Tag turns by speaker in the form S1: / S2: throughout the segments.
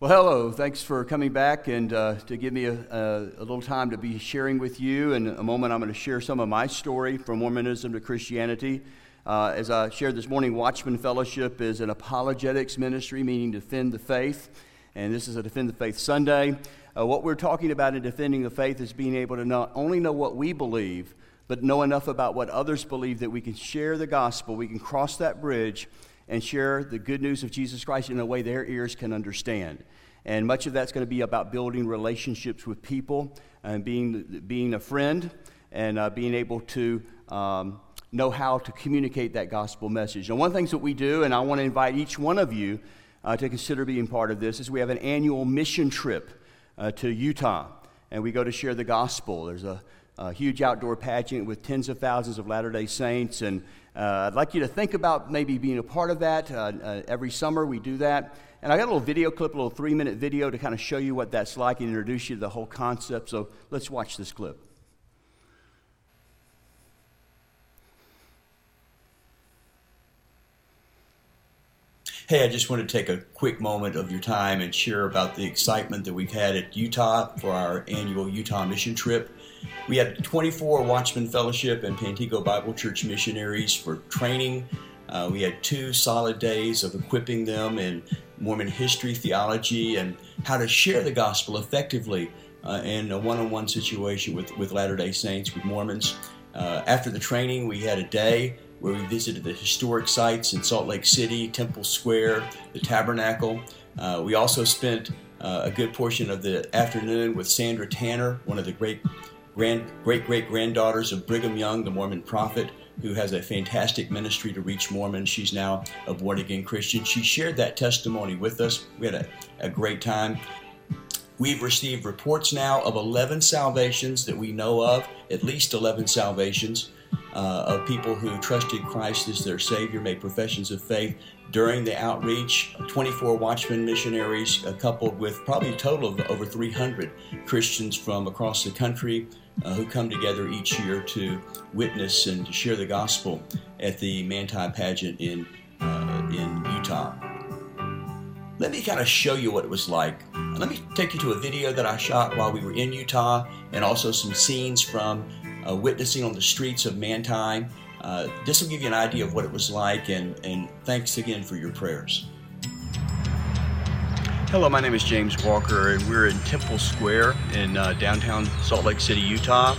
S1: Well, hello. Thanks for coming back and uh, to give me a, a, a, little time to be sharing with you. In a moment, I'm going to share some of my story from Mormonism to Christianity. Uh, as I shared this morning, Watchman Fellowship is an apologetics ministry, meaning defend the faith. And this is a Defend the Faith Sunday. Uh, what we're talking about in defending the faith is being able to not only know what we believe, but know enough about what others believe that we can share the gospel, we can cross that bridge and share the good news of Jesus Christ in a way their ears can understand. And much of that's going to be about building relationships with people and being, being a friend and uh, being able to um, know how to communicate that gospel message. And one of the things that we do, and I want to invite each one of you uh, to consider being part of this, is we have an annual mission trip uh, to Utah. And we go to share the gospel. There's a, a huge outdoor pageant with tens of thousands of Latter day Saints. And I'd like you to think about maybe being a part of that. Uh, uh, every summer we do that. And I got a little video clip, a little three minute video to kind of show you what that's like and introduce you to the whole concept. So let's watch this clip.
S2: Hey, I just want to take a quick moment of your time and share about the excitement that we've had at Utah for our annual Utah mission trip. We had 24 Watchman Fellowship and Pantego Bible Church missionaries for training. Uh, we had two solid days of equipping them in Mormon history, theology, and how to share the gospel effectively uh, in a one on one situation with, with Latter day Saints, with Mormons. Uh, after the training, we had a day where we visited the historic sites in Salt Lake City, Temple Square, the Tabernacle. Uh, we also spent uh, a good portion of the afternoon with Sandra Tanner, one of the great grand, great great granddaughters of Brigham Young, the Mormon prophet, who has a fantastic ministry to reach Mormons. She's now a born again Christian. She shared that testimony with us. We had a, a great time. We've received reports now of 11 salvations that we know of, at least 11 salvations. Uh, of people who trusted Christ as their Savior, made professions of faith during the outreach. 24 Watchman missionaries, uh, coupled with probably a total of over 300 Christians from across the country uh, who come together each year to witness and to share the gospel at the Manti pageant in, uh, in Utah. Let me kind of show you what it was like. Let me take you to a video that I shot while we were in Utah and also some scenes from uh, witnessing on the streets of Manti. Uh, this will give you an idea of what it was like, and, and thanks again for your prayers.
S1: Hello, my name is James Walker, and we're in Temple Square in uh, downtown Salt Lake City, Utah.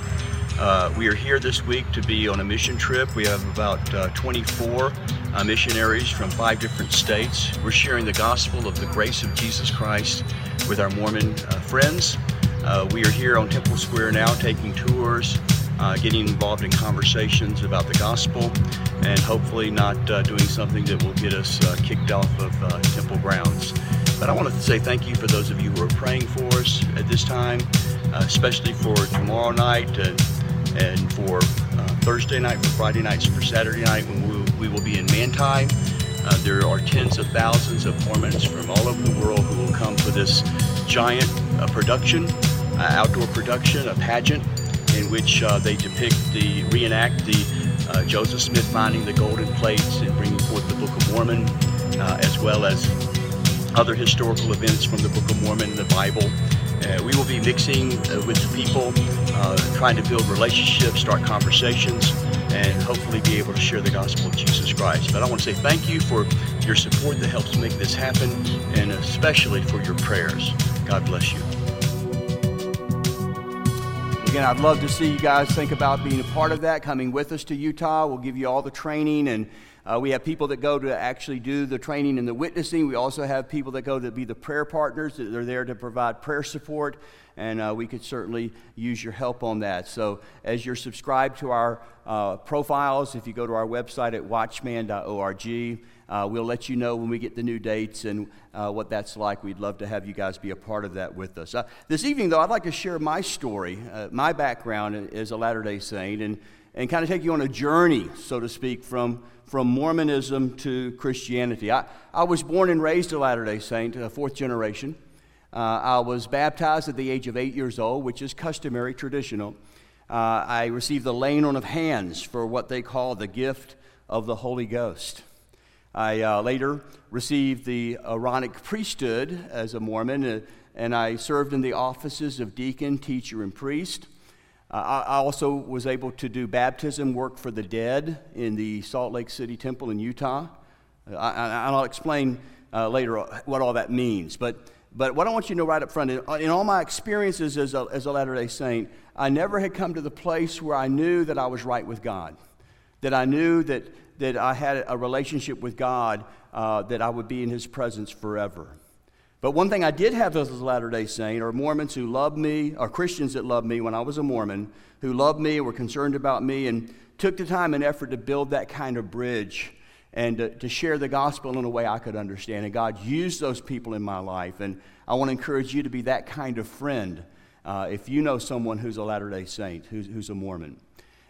S1: Uh, we are here this week to be on a mission trip. We have about uh, 24 uh, missionaries from five different states. We're sharing the gospel of the grace of Jesus Christ with our Mormon uh, friends. Uh, we are here on Temple Square now taking tours, getting involved in conversations about the gospel, and hopefully not doing something that will get us kicked off of temple grounds. But I want to say thank you for those of you who are praying for us at this time, uh, especially for tomorrow night and, and for uh, Thursday night, for Friday nights, for Saturday night when we, we will be in Manti. Uh, there are tens of thousands of Mormons from all over the world who will come for this giant uh, production, uh, outdoor production, a pageant in which uh, they depict the, reenact the Joseph Smith finding the golden plates and bringing forth the Book of Mormon, as well as other historical events from the Book of Mormon and the Bible. Uh, we will be mixing uh, with the people, uh, trying to build relationships, start conversations, and hopefully be able to share the gospel of Jesus Christ. But I want to say thank you for your support that helps make this happen, and especially for your prayers. God bless you. Again, I'd love to see you guys think about being a part of that, coming with us to Utah. We'll give you all the training and uh, we have people that go to actually do the training and the witnessing. We also have people that go to be the prayer partners. They're there to provide prayer support, and uh, we could certainly use your help on that. So, as you're subscribed to our uh, profiles, if you go to our website at watchman.org, uh, we'll let you know when we get the new dates and uh, what that's like. We'd love to have you guys be a part of that with us. Uh, this evening, though, I'd like to share my story, my background as a Latter day Saint, and, and kind of take you on a journey, so to speak, from from Mormonism to Christianity. I, I was born and raised a Latter day Saint, a fourth generation. Uh, I was baptized at the age of eight years old, which is customary, traditional. Uh, I received the laying on of hands for what they call the gift of the Holy Ghost. I uh, later received the Aaronic priesthood as a Mormon, uh, and I served in the offices of deacon, teacher, and priest. Uh, I, also was able to do baptism work for the dead in the Salt Lake City Temple in Utah. Uh, I, will explain uh, later what all that means. But, but what I want you to know right up front in, in all my experiences as a, as a Latter day Saint, I never had come to the place where I knew that I was right with God, that I knew that that I had a relationship with God, uh, that I would be in His presence forever. But one thing I did have a Latter day Saint are Mormons who loved me, or Christians that loved me when I was a Mormon, who loved me, were concerned about me, and took the time and effort to build that kind of bridge and to, to share the gospel in a way I could understand. And God used those people in my life. And I want to encourage you to be that kind of friend uh, if you know someone who's a Latter day Saint, who's, who's a Mormon.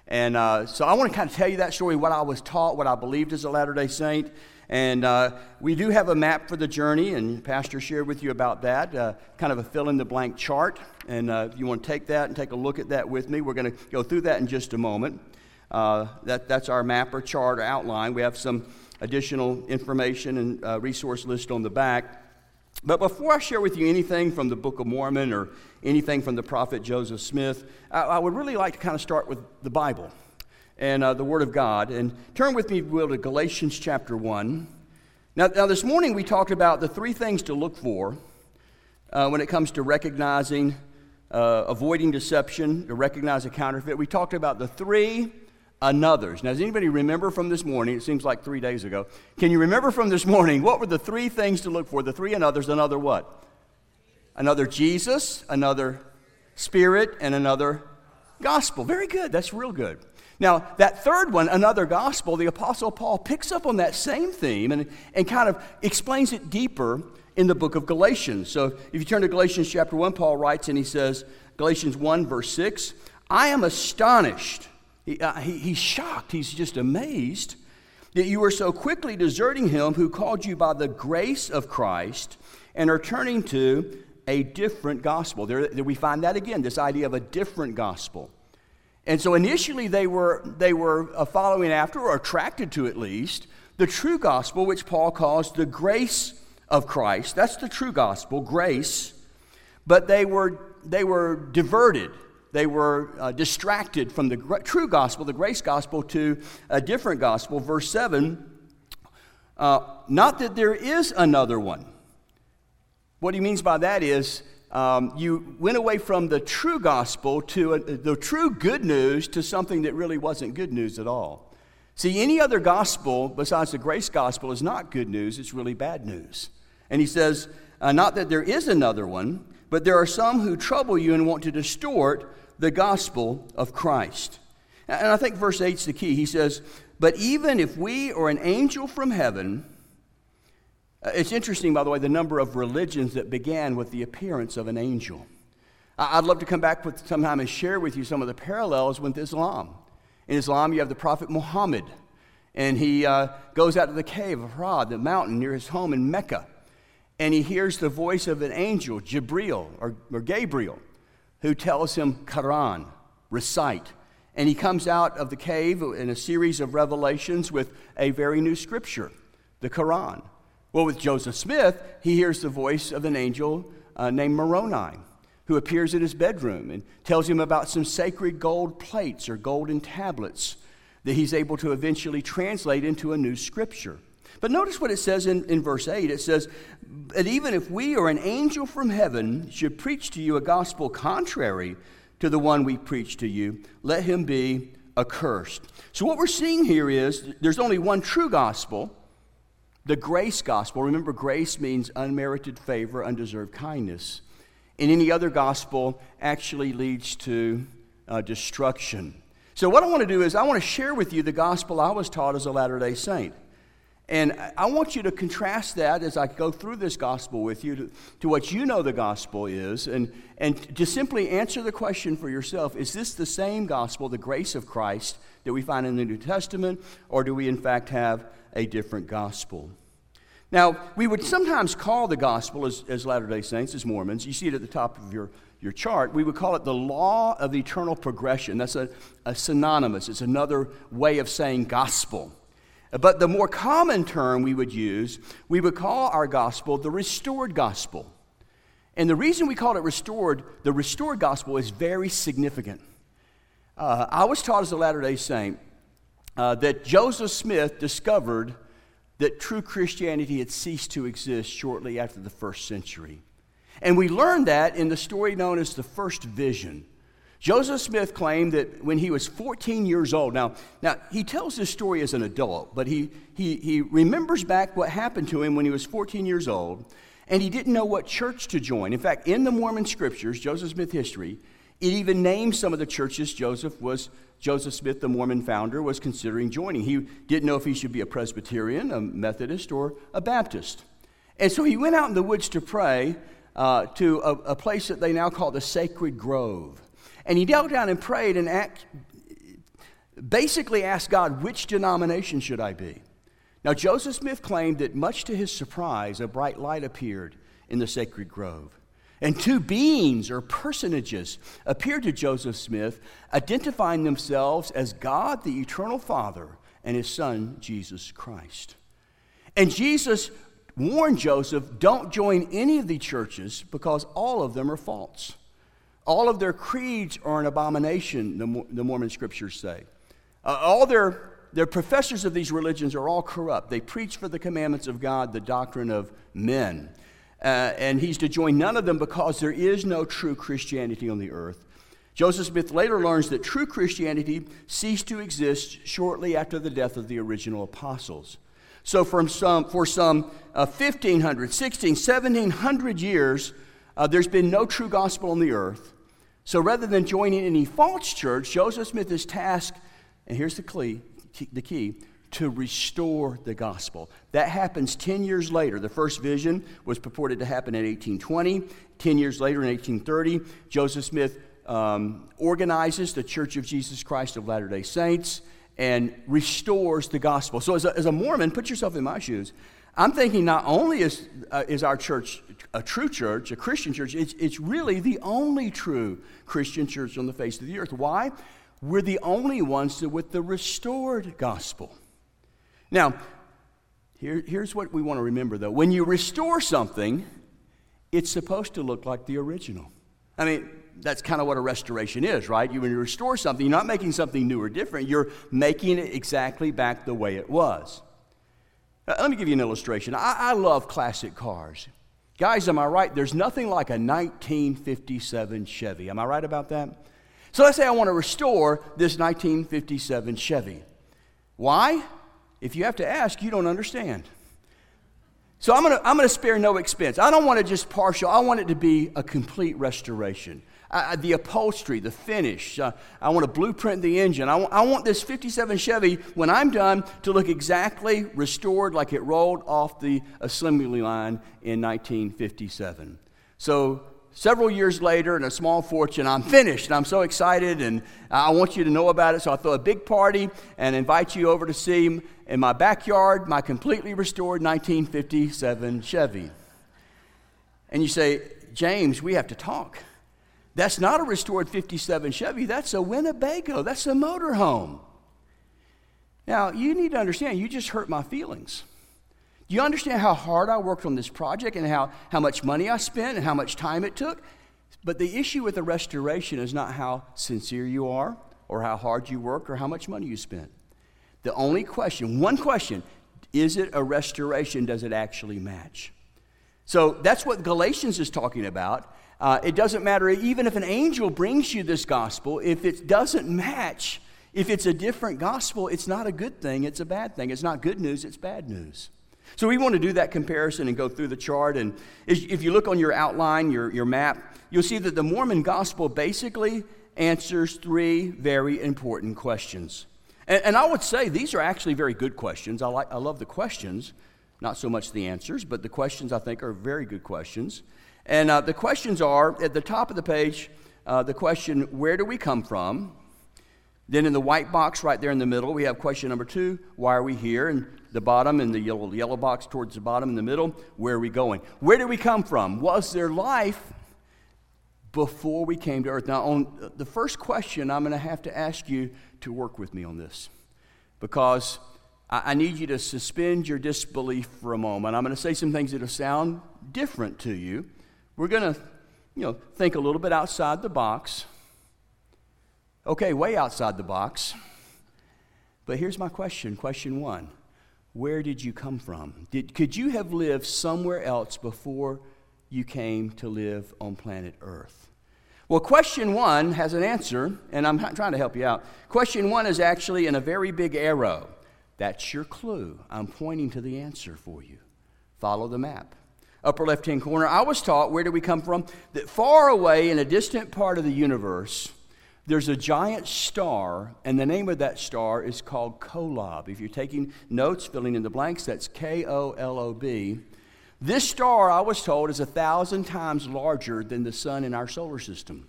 S1: And uh, so I want to kind of tell you that story, what I was taught, what I believed as a Latter day Saint. And uh, we do have a map for the journey, and Pastor shared with you about that, uh, kind of a fill in the blank chart. And uh, if you want to take that and take a look at that with me, we're going to go through that in just a moment. Uh, that, that's our map or chart or outline. We have some additional information and uh, resource list on the back. But before I share with you anything from the Book of Mormon or anything from the prophet Joseph Smith, I, I would really like to kind of start with the Bible and uh, the Word of God. And turn with me, will, to Galatians chapter 1. Now, now, this morning we talked about the three things to look for uh, when it comes to recognizing, uh, avoiding deception, to recognize a counterfeit. We talked about the three another's. Now, does anybody remember from this morning? It seems like three days ago. Can you remember from this morning what were the three things to look for? The three another's, another what? Another Jesus, another Spirit, and another gospel. Very good. That's real good. Now, that third one, another gospel, the Apostle Paul picks up on that same theme and, and kind of explains it deeper in the book of Galatians. So if you turn to Galatians chapter 1, Paul writes and he says, Galatians 1, verse 6, I am astonished he, uh, he, he's shocked, he's just amazed that you are so quickly deserting him who called you by the grace of Christ and are turning to a different gospel. There, there, we find that again, this idea of a different gospel. And so initially they were, they were uh, following after, or attracted to at least, the true gospel, which Paul calls the grace of Christ. That's the true gospel, grace. But they were, they were diverted they were uh, distracted from the gr- true gospel, the grace gospel, to a different gospel. Verse 7 uh, not that there is another one. What he means by that is um, you went away from the true gospel to a, the true good news to something that really wasn't good news at all. See, any other gospel besides the grace gospel is not good news, it's really bad news. And he says, uh, not that there is another one, but there are some who trouble you and want to distort the gospel of Christ. And I think verse 8 is the key. He says, But even if we or an angel from heaven, it's interesting, by the way, the number of religions that began with the appearance of an angel. I'd love to come back with sometime and share with you some of the parallels with Islam. In Islam, you have the Prophet Muhammad, and he uh, goes out to the cave of Hira, the mountain near his home in Mecca, and he hears the voice of an angel, Jibril or, or Gabriel who tells him, Quran, recite. And he comes out of the cave in a series of revelations with a very new scripture, the Quran. Well, with Joseph Smith, he hears the voice of an angel uh, named Moroni, who appears in his bedroom and tells him about some sacred gold plates or golden tablets that he's able to eventually translate into a new scripture. But notice what it says in, in verse 8. It says, that even if we or an angel from heaven should preach to you a gospel contrary to the one we preach to you, let him be accursed. So, what we're seeing here is there's only one true gospel, the grace gospel. Remember, grace means unmerited favor, undeserved kindness. And any other gospel actually leads to uh, destruction. So, what I want to do is, I want to share with you the gospel I was taught as a Latter day Saint. And I want you to contrast that as I go through this gospel with you to, to, what you know the gospel is, and, and to simply answer the question for yourself is this the same gospel, the grace of Christ, that we find in the New Testament, or do we in fact have a different gospel? Now, we would sometimes call the gospel, as, as Latter day Saints, as Mormons, you see it at the top of your, your chart, we would call it the law of eternal progression. That's a, a synonymous, it's another way of saying gospel. But the more common term we would use, we would call our gospel the restored gospel. And the reason we call it restored, the restored gospel, is very significant. Uh, I was taught as a Latter day Saint uh, that Joseph Smith discovered that true Christianity had ceased to exist shortly after the first century. And we learn that in the story known as the first vision. Joseph Smith claimed that when he was 14 years old, now, now he tells this story as an adult, but he, he, he remembers back what happened to him when he was 14 years old, and he didn't know what church to join. In fact, in the Mormon scriptures, Joseph Smith history, it even names some of the churches Joseph was Joseph Smith, the Mormon founder, was considering joining. He didn't know if he should be a Presbyterian, a Methodist, or a Baptist. And so he went out in the woods to pray uh, to a, a place that they now call the Sacred Grove. And he knelt down and prayed and act, basically asked God, which denomination should I be? Now, Joseph Smith claimed that, much to his surprise, a bright light appeared in the sacred grove. And two beings or personages appeared to Joseph Smith, identifying themselves as God, the eternal Father, and his Son, Jesus Christ. And Jesus warned Joseph don't join any of the churches because all of them are false. All of their creeds are an abomination, the, Mormon scriptures say. Uh, all their, their professors of these religions are all corrupt. They preach for the commandments of God, the doctrine of men. Uh, and he's to join none of them because there is no true Christianity on the earth. Joseph Smith later learns that true Christianity ceased to exist shortly after the death of the original apostles. So, from some, for some uh, 1500, 16, 1700 years, uh, there's been no true gospel on the earth. So rather than joining any false church, Joseph Smith is tasked, and here's the key, the key to restore the gospel. That happens 10 years later. The first vision was purported to happen in 1820. 10 years later, in 1830, Joseph Smith um, organizes the Church of Jesus Christ of Latter day Saints and restores the gospel. So, as a, as a Mormon, put yourself in my shoes. I'm thinking not only is, uh, is our church a true church, a Christian church, it's, it's really the only true Christian church on the face of the earth. Why? We're the only ones with the restored gospel. Now, here, here's what we want to remember though. When you restore something, it's supposed to look like the original. I mean, that's kind of what a restoration is, right? You, when you restore something, you're not making something new or different, you're making it exactly back the way it was. Uh, let me give you an illustration. I, I love classic cars. Guys, am I right? There's nothing like a 1957 Chevy. Am I right about that? So let's say I want to restore this 1957 Chevy. Why? If you have to ask, you don't understand. So I'm going to I'm to spare no expense. I don't want to just partial, I want it to be a complete restoration. Uh, the upholstery, the finish. Uh, I want to blueprint the engine. I, w- I want this 57 Chevy, when I'm done, to look exactly restored like it rolled off the assembly line in 1957. So, several years later, and a small fortune, I'm finished and I'm so excited and I want you to know about it. So, I throw a big party and invite you over to see in my backyard my completely restored 1957 Chevy. And you say, James, we have to talk. That's not a restored 57 Chevy, that's a Winnebago, that's a motorhome. Now, you need to understand, you just hurt my feelings. Do you understand how hard I worked on this project and how, how much money I spent and how much time it took? But the issue with the restoration is not how sincere you are or how hard you work or how much money you spent. The only question, one question, is it a restoration? Does it actually match? So that's what Galatians is talking about. Uh, it doesn't matter, even if an angel brings you this gospel, if it doesn't match, if it's a different gospel, it's not a good thing, it's a bad thing. It's not good news, it's bad news. So we want to do that comparison and go through the chart. And if you look on your outline, your, your map, you'll see that the Mormon gospel basically answers three very important questions. And, and I would say these are actually very good questions. I, like, I love the questions, not so much the answers, but the questions I think are very good questions. And uh, the questions are at the top of the page uh, the question, Where do we come from? Then in the white box right there in the middle, we have question number two, Why are we here? And the bottom, in the yellow, yellow box towards the bottom in the middle, Where are we going? Where did we come from? Was there life before we came to earth? Now, on the first question, I'm going to have to ask you to work with me on this because I, I need you to suspend your disbelief for a moment. I'm going to say some things that'll sound different to you. We're going to, you know, think a little bit outside the box. Okay, way outside the box. But here's my question question one Where did you come from? Did, could you have lived somewhere else before you came to live on planet Earth? Well, question one has an answer, and I'm trying to help you out. Question one is actually in a very big arrow. That's your clue. I'm pointing to the answer for you. Follow the map. Upper left hand corner, I was taught, where do we come from? That far away in a distant part of the universe, there's a giant star, and the name of that star is called Kolob. If you're taking notes, filling in the blanks, that's K O L O B. This star, I was told, is a thousand times larger than the sun in our solar system.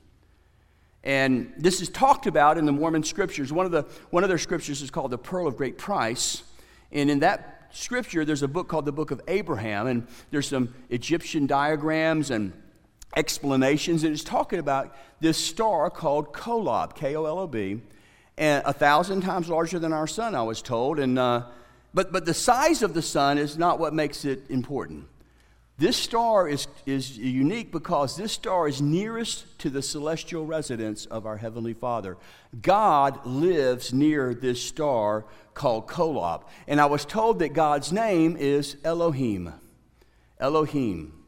S1: And this is talked about in the Mormon scriptures. One of, the, one of their scriptures is called the Pearl of Great Price. And in that scripture, there's a book called the Book of Abraham, and there's some Egyptian diagrams and explanations. And it's talking about this star called Kolob, K O L O B, and a thousand times larger than our sun, I was told. And, uh, but, but the size of the sun is not what makes it important. This star is, is unique because this star is nearest to the celestial residence of our Heavenly Father. God lives near this star called Kolob. And I was told that God's name is Elohim. Elohim.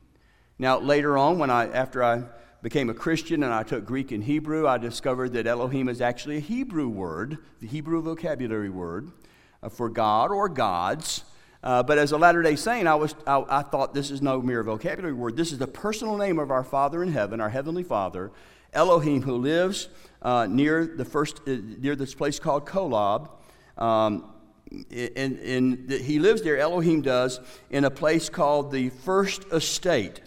S1: Now, later on, when I, after I became a Christian and I took Greek and Hebrew, I discovered that Elohim is actually a Hebrew word, the Hebrew vocabulary word uh, for God or gods. Uh, but as a Latter day Saint, I, was, I, I, thought this is no mere vocabulary word. This is the personal name of our Father in heaven, our Heavenly Father, Elohim, who lives uh, near, the first, uh, near this place called Kolob. Um, and, and he lives there, Elohim does, in a place called the First Estate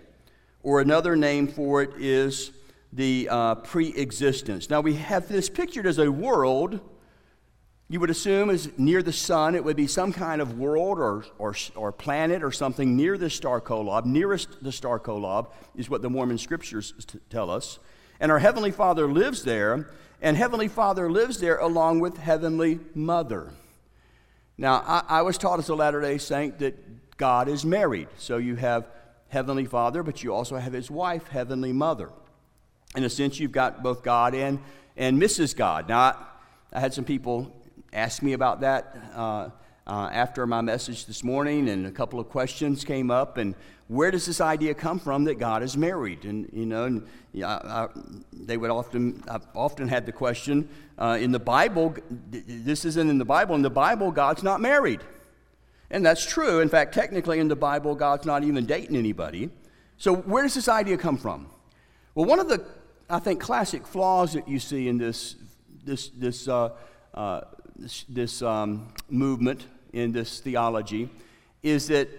S1: or another name for it is the uh, pre existence. Now, we have this pictured as a world. You would assume is near the sun. It would be some kind of world or, or, or planet or something near the star Kolob. Nearest the star Kolob is what the Mormon scriptures tell us. And our Heavenly Father lives there, and Heavenly Father lives there along with Heavenly Mother. Now, I, I was taught as a Latter day Saint that God is married. So you have Heavenly Father, but you also have his wife, Heavenly Mother. In a sense, you've got both God and, and Mrs. God. Now, I, I had some people ask me about that uh, uh, after my message this morning, and a couple of questions came up. And where does this idea come from that God is married? And, you know, and, I, they would often, I've often had the question uh, in the Bible, this isn't in the Bible. In the Bible, God's not married. And that's true. In fact, technically in the Bible, God's not even dating anybody. So, where does this idea come from? Well, one of the, I think, classic flaws that you see in this, this, this, uh, uh, this, this um, movement, in this theology, is that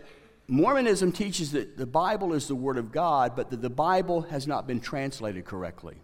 S1: Mormonism teaches that the Bible is the Word of God, but that the Bible has not been translated correctly.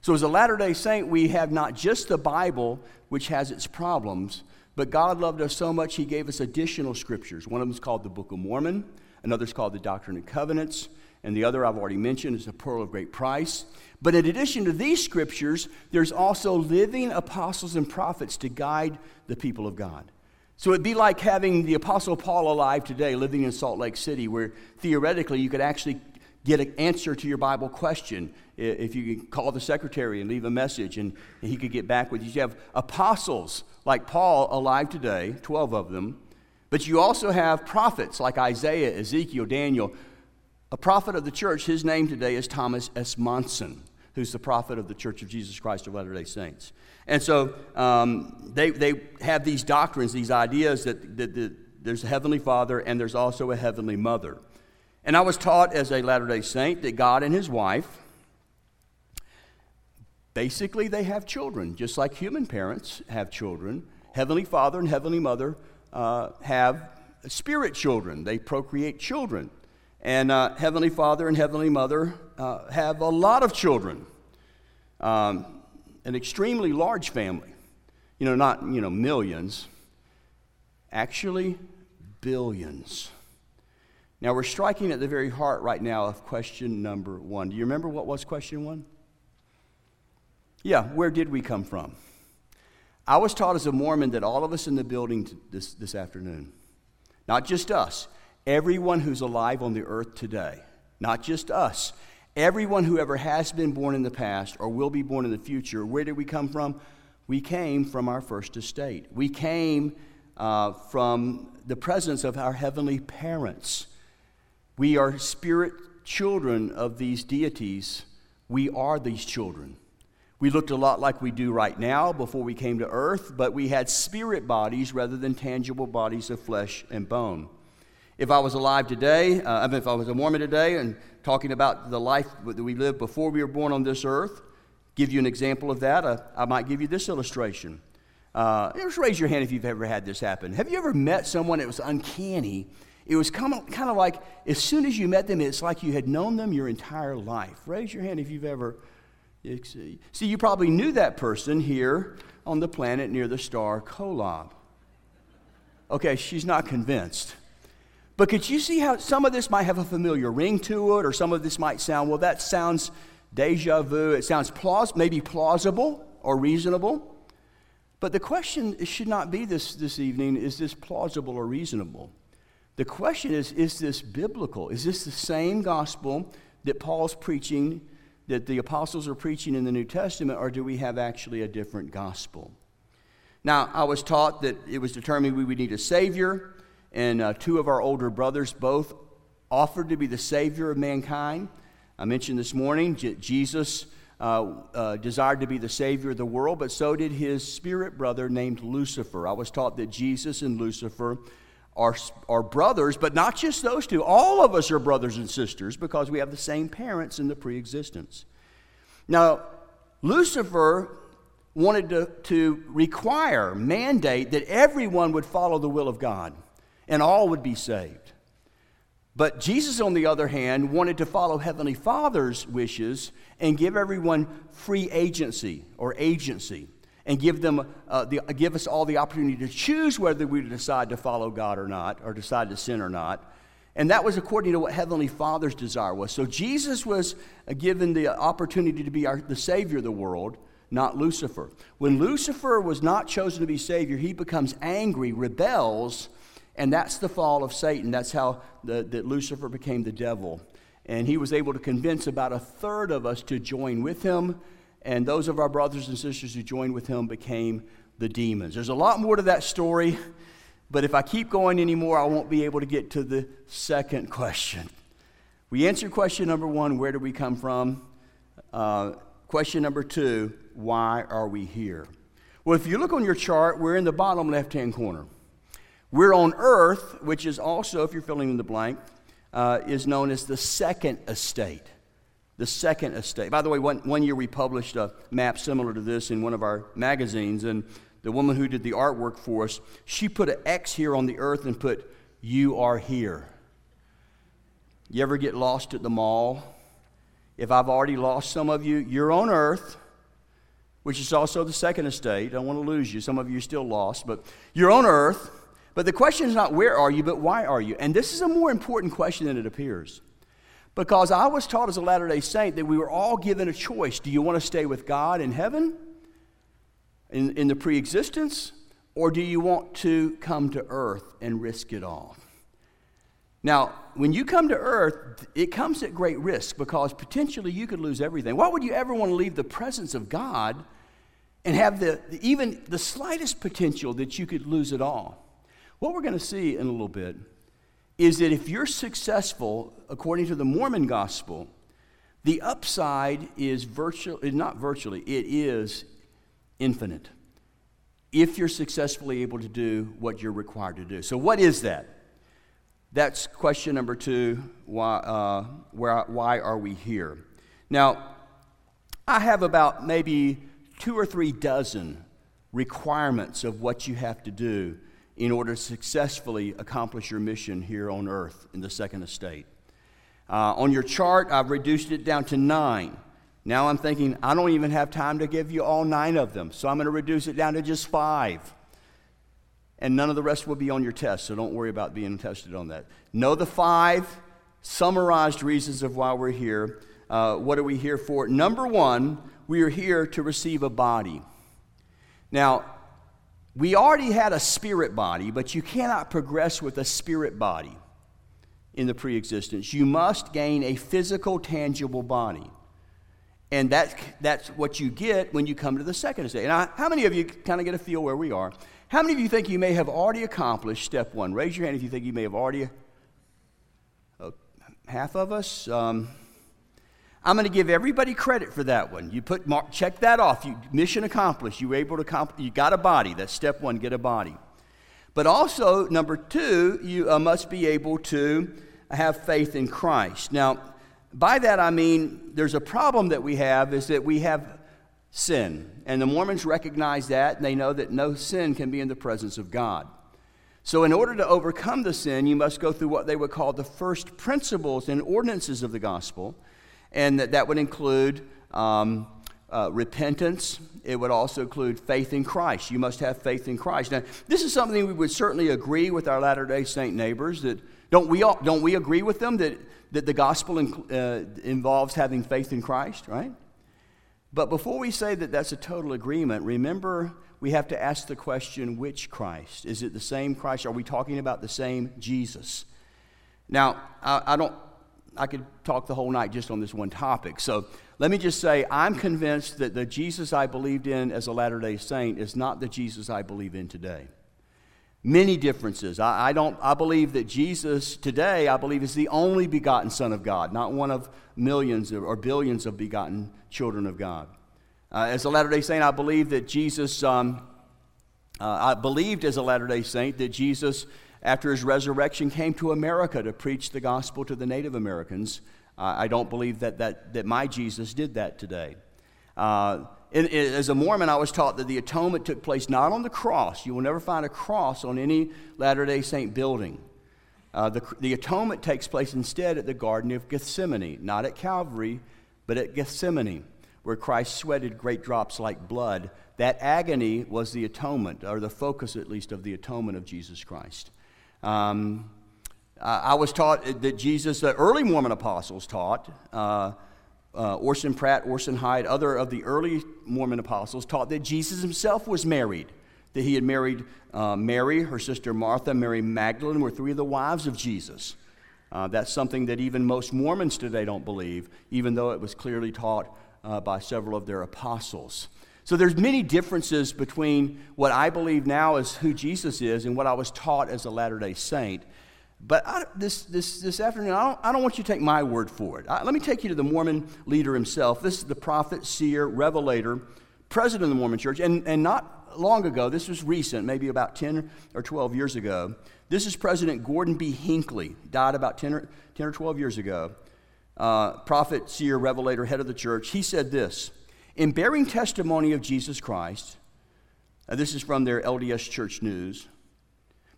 S1: So, as a Latter day Saint, we have not just the Bible, which has its problems, but God loved us so much, He gave us additional scriptures. One of them is called the Book of Mormon, another is called the Doctrine and Covenants, and the other I've already mentioned is the Pearl of Great Price. But in addition to these scriptures, there's also living apostles and prophets to guide the people of God. So it'd be like having the Apostle Paul alive today, living in Salt Lake City, where theoretically you could actually get an answer to your Bible question if you could call the secretary and leave a message and he could get back with you. You have apostles like Paul alive today, 12 of them, but you also have prophets like Isaiah, Ezekiel, Daniel. A prophet of the church, his name today is Thomas S. Monson, who's the prophet of the Church of Jesus Christ of Latter day Saints. And so um, they, they have these doctrines, these ideas that, that, that there's a heavenly father and there's also a heavenly mother. And I was taught as a Latter day Saint that God and his wife, basically, they have children, just like human parents have children. Heavenly Father and Heavenly Mother uh, have spirit children, they procreate children. And uh, Heavenly Father and Heavenly Mother uh, have a lot of children, um, an extremely large family. You know, not, you know, millions, actually, billions. Now, we're striking at the very heart right now of question number one. Do you remember what was question one? Yeah, where did we come from? I was taught as a Mormon that all of us in the building this, this afternoon, not just us, everyone who's alive on the earth today, not just us, everyone who ever has been born in the past or will be born in the future, where did we come from? We came from our first estate. We came uh, from the presence of our heavenly parents. We are spirit children of these deities. We are these children. We looked a lot like we do right now before we came to earth, but we had spirit bodies rather than tangible bodies of flesh and bone. If I was alive today, uh, I mean, if I was a Mormon today and talking about the life that we lived before we were born on this earth, give you an example of that, uh, I might give you this illustration. Uh, just raise your hand if you've ever had this happen. Have you ever met someone that was uncanny? It was kind of, like as soon as you met them, it's like you had known them your entire life. Raise your hand if you've ever See, you probably knew that person here on the planet near the star Kolob. Okay, she's not convinced. But could you see how some of this might have a familiar ring to it, or some of this might sound, well, that sounds deja vu. It sounds plaus- maybe plausible or reasonable. But the question should not be this this evening is this plausible or reasonable? The question is is this biblical? Is this the same gospel that Paul's preaching that the apostles are preaching in the New Testament, or do we have actually a different gospel? Now, I was taught that it was determined we would need a Savior, and uh, two of our older brothers both offered to be the Savior of mankind. I mentioned this morning J- Jesus uh, uh, desired to be the Savior of the world, but so did his spirit brother named Lucifer. I was taught that Jesus and Lucifer are, are brothers, but not just those two. All of us are brothers and sisters because we have the same parents in the pre existence. Now, Lucifer wanted to, to require, mandate that everyone would follow the will of God and all would be saved. But Jesus, on the other hand, wanted to follow Heavenly Father's wishes and give everyone free agency or agency and give, them, uh, the, give us all the opportunity to choose whether we decide to follow God or not, or decide to sin or not. And that was according to what Heavenly Father's desire was. So Jesus was uh, given the opportunity to be our, the Savior of the world, not Lucifer. When Lucifer was not chosen to be Savior, he becomes angry, rebels, and that's the fall of Satan. That's how the, that Lucifer became the devil. And he was able to convince about a third of us to join with him and those of our brothers and sisters who joined with him became the demons. There's a lot more to that story, but if I keep going anymore, I won't be able to get to the second question. We answered question number one where do we come from? Uh, question number two why are we here? Well, if you look on your chart, we're in the bottom left hand corner. We're on earth, which is also, if you're filling in the blank, uh, is known as the second estate the second estate. By the way, one, one year we published a map similar to this in one of our magazines, and the woman who did the artwork for us, she put an X here on the earth and put, You are here. You ever get lost at the mall? If I've already lost some of you, you're on earth, which is also the second estate. I don't want to lose you. Some of you are still lost, but you're on earth. But the question is not where are you, but why are you? And this is a more important question than it appears. Because I was taught as a Latter day Saint that we were all given a choice. Do you want to stay with God in heaven, in, in the pre existence, or do you want to come to earth and risk it all? Now, when you come to earth, it comes at great risk because potentially you could lose everything. Why would you ever want to leave the presence of God and have the, even the slightest potential that you could lose it all? What we're going to see in a little bit is that if you're successful, according to the Mormon gospel, the upside is virtually, not virtually, it is infinite. If you're successfully able to do what you're required to do. So, what is that? That's question number two why, uh, where, why are we here? Now, I have about maybe two or three dozen requirements of what you have to do in order to successfully accomplish your mission here on earth in the second estate. Uh, on your chart, I've reduced it down to nine. Now I'm thinking, I don't even have time to give you all nine of them, so I'm going to reduce it down to just five. And none of the rest will be on your test, so don't worry about being tested on that. Know the five summarized reasons of why we're here. Uh, what are we here for? Number one, we are here to receive a body. Now, we already had a spirit body, but you cannot progress with a spirit body in the pre existence. You must gain a physical, tangible body. And that, that's what you get when you come to the second stage. I, how many of you kind of get a feel where we are? How many of you think you may have already accomplished step one? Raise your hand if you think you may have already. Uh, half of us. Um, I'm going to give everybody credit for that one. You put mark, check that off. You, mission accomplished. You were able to accomplish. You got a body. That's step one. Get a body. But also number two, you uh, must be able to have faith in Christ. Now, by that I mean there's a problem that we have is that we have sin. And the Mormons recognize that, and they know that no sin can be in the presence of God. So, in order to overcome the sin, you must go through what they would call the first principles and ordinances of the gospel. And that, that would include um, uh, repentance. It would also include faith in Christ. You must have faith in Christ. Now, this is something we would certainly agree with our Latter day Saint neighbors that don't we, all, don't we agree with them that that the gospel uh, involves having faith in Christ, right? But before we say that that's a total agreement, remember we have to ask the question which Christ? Is it the same Christ? Are we talking about the same Jesus? Now, I, I don't, I could talk the whole night just on this one topic. So let me just say I'm convinced that the Jesus I believed in as a Latter day Saint is not the Jesus I believe in today many differences. I, I, don't I believe that Jesus today, I believe, is the only begotten Son of God, not one of millions or billions of begotten children of God. Uh, as a Latter day Saint, I believe that Jesus, um, uh, I believed as a Latter day Saint that Jesus, after his resurrection, came to America to preach the gospel to the Native Americans. Uh, I don't believe that, that, that my Jesus did that today. Uh, in, in, as a Mormon, I was taught that the atonement took place not on the cross. You will never find a cross on any Latter day Saint building. Uh, the, the atonement takes place instead at the Garden of Gethsemane, not at Calvary, but at Gethsemane, where Christ sweated great drops like blood. That agony was the atonement, or the focus at least of the atonement of Jesus Christ. Um, I was taught that Jesus, the early Mormon apostles taught, uh, uh, Orson Pratt, Orson Hyde, other of the early Mormon apostles taught that Jesus himself was married, that he had married uh, Mary, her sister Martha, Mary Magdalene, were three of the wives of Jesus. Uh, that's something that even most Mormons today don't believe, even though it was clearly taught uh, by several of their apostles. So there's many differences between what I believe now as who Jesus is and what I was taught as a Latter-day Saint. But I, this, this, this afternoon, I don't, I don't want you to take my word for it. I, let me take you to the Mormon leader himself. This is the prophet, seer, revelator, president of the Mormon church. And, and not long ago, this was recent, maybe about 10 or 12 years ago. This is President Gordon B. Hinckley, died about 10 or, 10 or 12 years ago. Uh, prophet, seer, revelator, head of the church. He said this In bearing testimony of Jesus Christ, this is from their LDS Church News.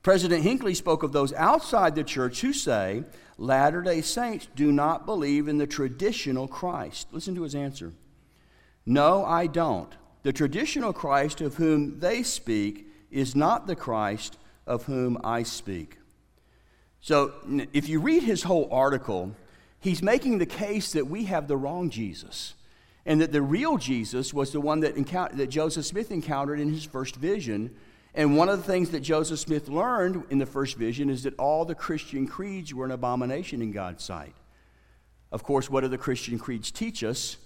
S1: President Hinckley spoke of those outside the church who say Latter day Saints do not believe in the traditional Christ. Listen to his answer. No, I don't. The traditional Christ of whom they speak is not the Christ of whom I speak. So, if you read his whole article, he's making the case that we have the wrong Jesus and that the real Jesus was the one that, that Joseph Smith encountered in his first vision and one of the things that Joseph Smith learned in the first vision is that all the Christian creeds were an abomination in God's sight. Of course, what do the Christian creeds teach us?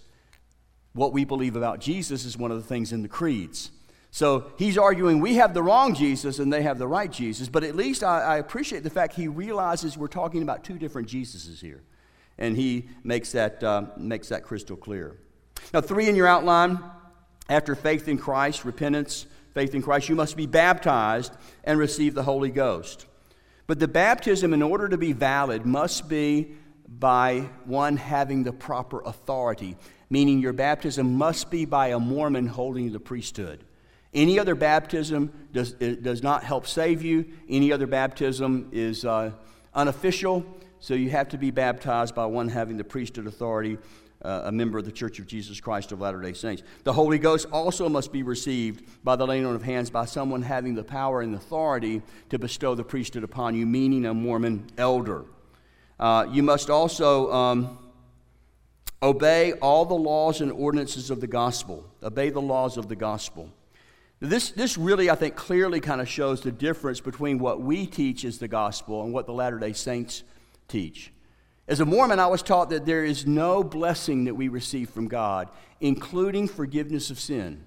S1: What we believe about Jesus is one of the things in the creeds. So he's arguing we have the wrong Jesus and they have the right Jesus, but at least I, I appreciate the fact he realizes we're talking about two different Jesuses here. And he makes that, uh, makes that crystal clear. Now, three in your outline after faith in Christ, repentance, faith in Christ, you must be baptized and receive the Holy Ghost. But the baptism, in order to be valid, must be by one having the proper authority, meaning your baptism must be by a Mormon holding the priesthood. Any other baptism does, does not help save you, any other baptism is uh, unofficial, so you have to be baptized by one having the priesthood authority uh, a member of the Church of Jesus Christ of Latter day Saints. The Holy Ghost also must be received by the laying on of hands by someone having the power and authority to bestow the priesthood upon you, meaning a Mormon elder. Uh, you must also um, obey all the laws and ordinances of the gospel. Obey the laws of the gospel. This, this really, I think, clearly kind of shows the difference between what we teach as the gospel and what the Latter day Saints teach. As a Mormon, I was taught that there is no blessing that we receive from God, including forgiveness of sin.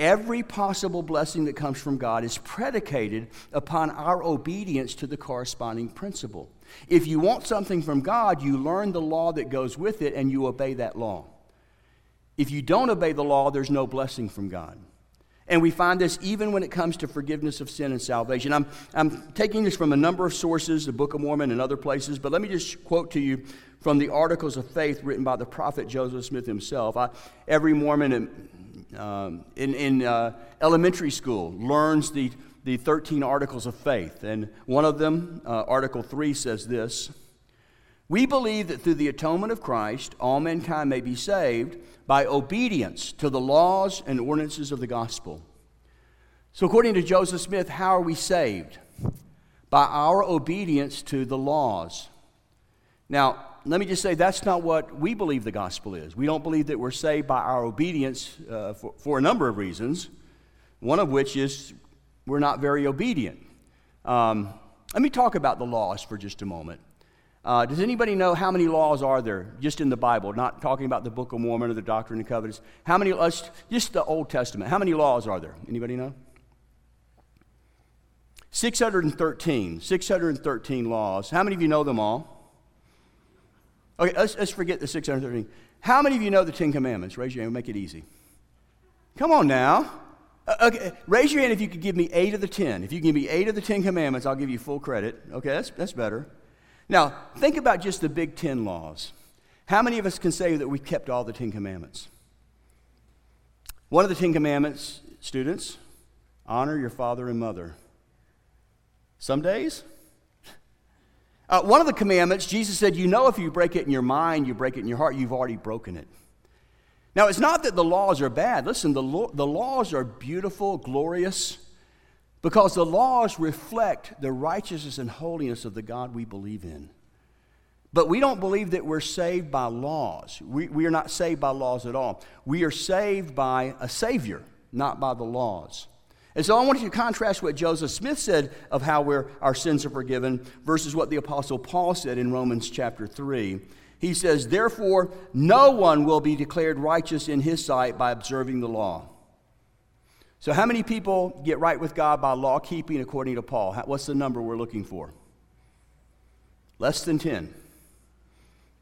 S1: Every possible blessing that comes from God is predicated upon our obedience to the corresponding principle. If you want something from God, you learn the law that goes with it and you obey that law. If you don't obey the law, there's no blessing from God. And we find this even when it comes to forgiveness of sin and salvation. I'm, I'm taking this from a number of sources, the Book of Mormon and other places, but let me just quote to you from the Articles of Faith written by the prophet Joseph Smith himself. I, every Mormon in, um, in, in uh, elementary school learns the, the 13 Articles of Faith. And one of them, uh, Article 3, says this We believe that through the atonement of Christ, all mankind may be saved by obedience to the laws and ordinances of the gospel. So, according to Joseph Smith, how are we saved? By our obedience to the laws. Now, let me just say that's not what we believe the gospel is. We don't believe that we're saved by our obedience uh, for, for, a number of reasons, one of which is we're not very obedient. Um, let me talk about the laws for just a moment. Uh, does anybody know how many laws are there just in the Bible? Not talking about the Book of Mormon or the Doctrine and Covenants. How many? Let's, just the Old Testament. How many laws are there? Anybody know? 613. 613 laws. How many of you know them all? Okay, let's, let's forget the 613. How many of you know the Ten Commandments? Raise your hand. Make it easy. Come on now. Uh, okay, raise your hand if you could give me eight of the ten. If you give me eight of the Ten Commandments, I'll give you full credit. Okay, that's, that's better. Now, think about just the Big Ten laws. How many of us can say that we've kept all the Ten Commandments? One of the Ten Commandments, students, honor your father and mother. Some days? Uh, one of the commandments, Jesus said, You know, if you break it in your mind, you break it in your heart, you've already broken it. Now, it's not that the laws are bad. Listen, the, lo- the laws are beautiful, glorious. Because the laws reflect the righteousness and holiness of the God we believe in. But we don't believe that we're saved by laws. We, we are not saved by laws at all. We are saved by a Savior, not by the laws. And so I want you to contrast what Joseph Smith said of how our sins are forgiven versus what the Apostle Paul said in Romans chapter 3. He says, Therefore, no one will be declared righteous in his sight by observing the law. So, how many people get right with God by law keeping according to Paul? What's the number we're looking for? Less than 10.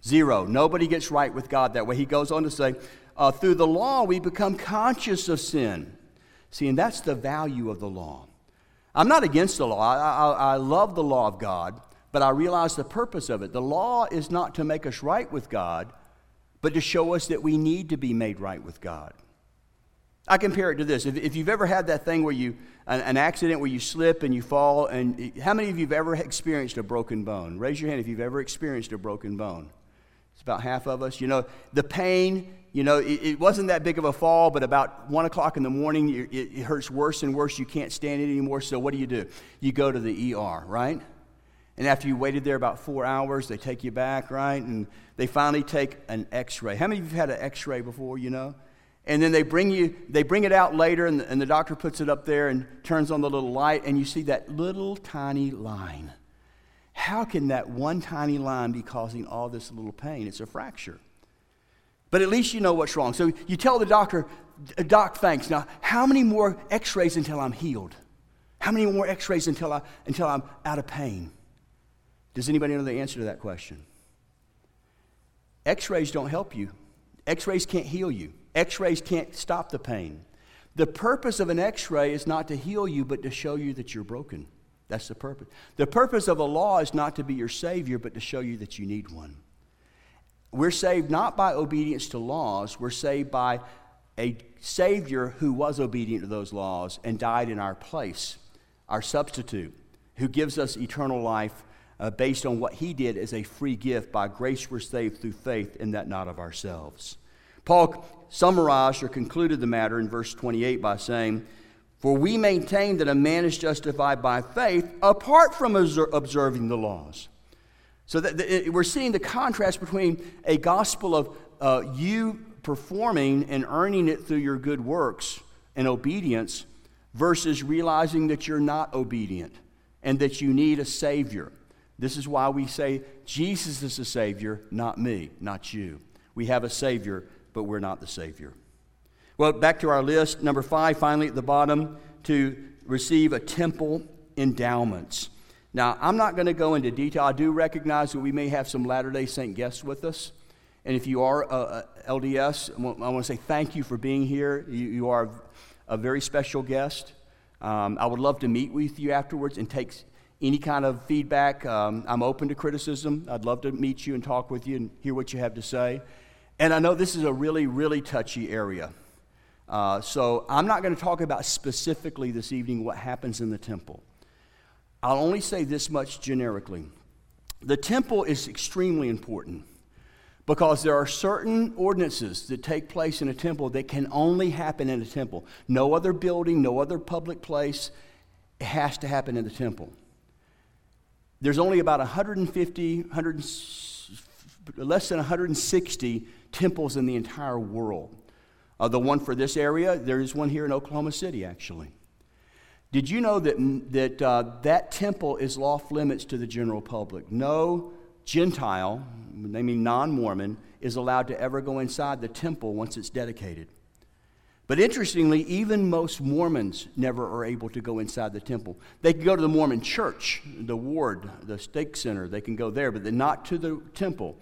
S1: Zero. Nobody gets right with God that way. He goes on to say, uh, through the law, we become conscious of sin. See, and that's the value of the law. I'm not against the law. I, I, I love the law of God, but I realize the purpose of it. The law is not to make us right with God, but to show us that we need to be made right with God. I compare it to this. If, if you've ever had that thing where you, an, an, accident where you slip and you fall, and how many of you have ever experienced a broken bone? Raise your hand if you've ever experienced a broken bone. It's about half of us. You know, the pain, you know, it, it wasn't that big of a fall, but about one o'clock in the morning, it, it hurts worse and worse. You can't stand it anymore. So what do you do? You go to the ER, right? And after you waited there about four hours, they take you back, right? And they finally take an x ray. How many of you have had an x ray before, you know? And then they bring you they bring it out later and the, and the, doctor puts it up there and turns on the little light and you see that little tiny line. How can that one tiny line be causing all this little pain? It's a fracture. But at least you know what's wrong. So you tell the doctor doc thanks. Now how many more x-rays until i'm healed? How many more x-rays until, I, until i'm out of pain? Does anybody know the answer to that question? X-rays don't help you. X-rays can't heal you X rays can't stop the pain. The purpose of an x ray is not to heal you, but to show you that you're broken. That's the purpose. The purpose of a law is not to be your Savior, but to show you that you need one. We're saved not by obedience to laws, we're saved by a Savior who was obedient to those laws and died in our place, our substitute, who gives us eternal life uh, based on what He did as a free gift. By grace, we're saved through faith, and that not of ourselves. Paul summarized or concluded the matter in verse 28 by saying, For we maintain that a man is justified by faith apart from observing the laws. So that we're seeing the contrast between a gospel of uh, you performing and earning it through your good works and obedience versus realizing that you're not obedient and that you need a Savior. This is why we say Jesus is the Savior, not me, not you. We have a Savior, but we're not the Savior. Well, back to our list. Number five, finally at the bottom, to receive a temple endowments. Now, I'm not going to go into detail. I do recognize that we may have some Latter day Saint guests with us. And if you are a, a LDS, I want to say thank you for being here. You, you are a very special guest. Um, I would love to meet with you afterwards and take any kind of feedback. Um, I'm open to criticism. I'd love to meet you and talk with you and hear what you have to say. And I know this is a really, really touchy area. Uh, so I'm not going to talk about specifically this evening what happens in the temple. I'll only say this much generically. The temple is extremely important because there are certain ordinances that take place in a temple that can only happen in a temple. No other building, no other public place has to happen in the temple. There's only about 150, 100, less than 160 temples in the entire world. Uh, the one for this area, there is one here in Oklahoma City, actually. Did you know that, that uh, that temple is off limits to the general public? No Gentile, they mean non Mormon, is allowed to ever go inside the temple once it's dedicated. But interestingly, even most Mormons never are able to go inside the temple. They can go to the Mormon church, the ward, the stake center, they can go there, but not to the temple.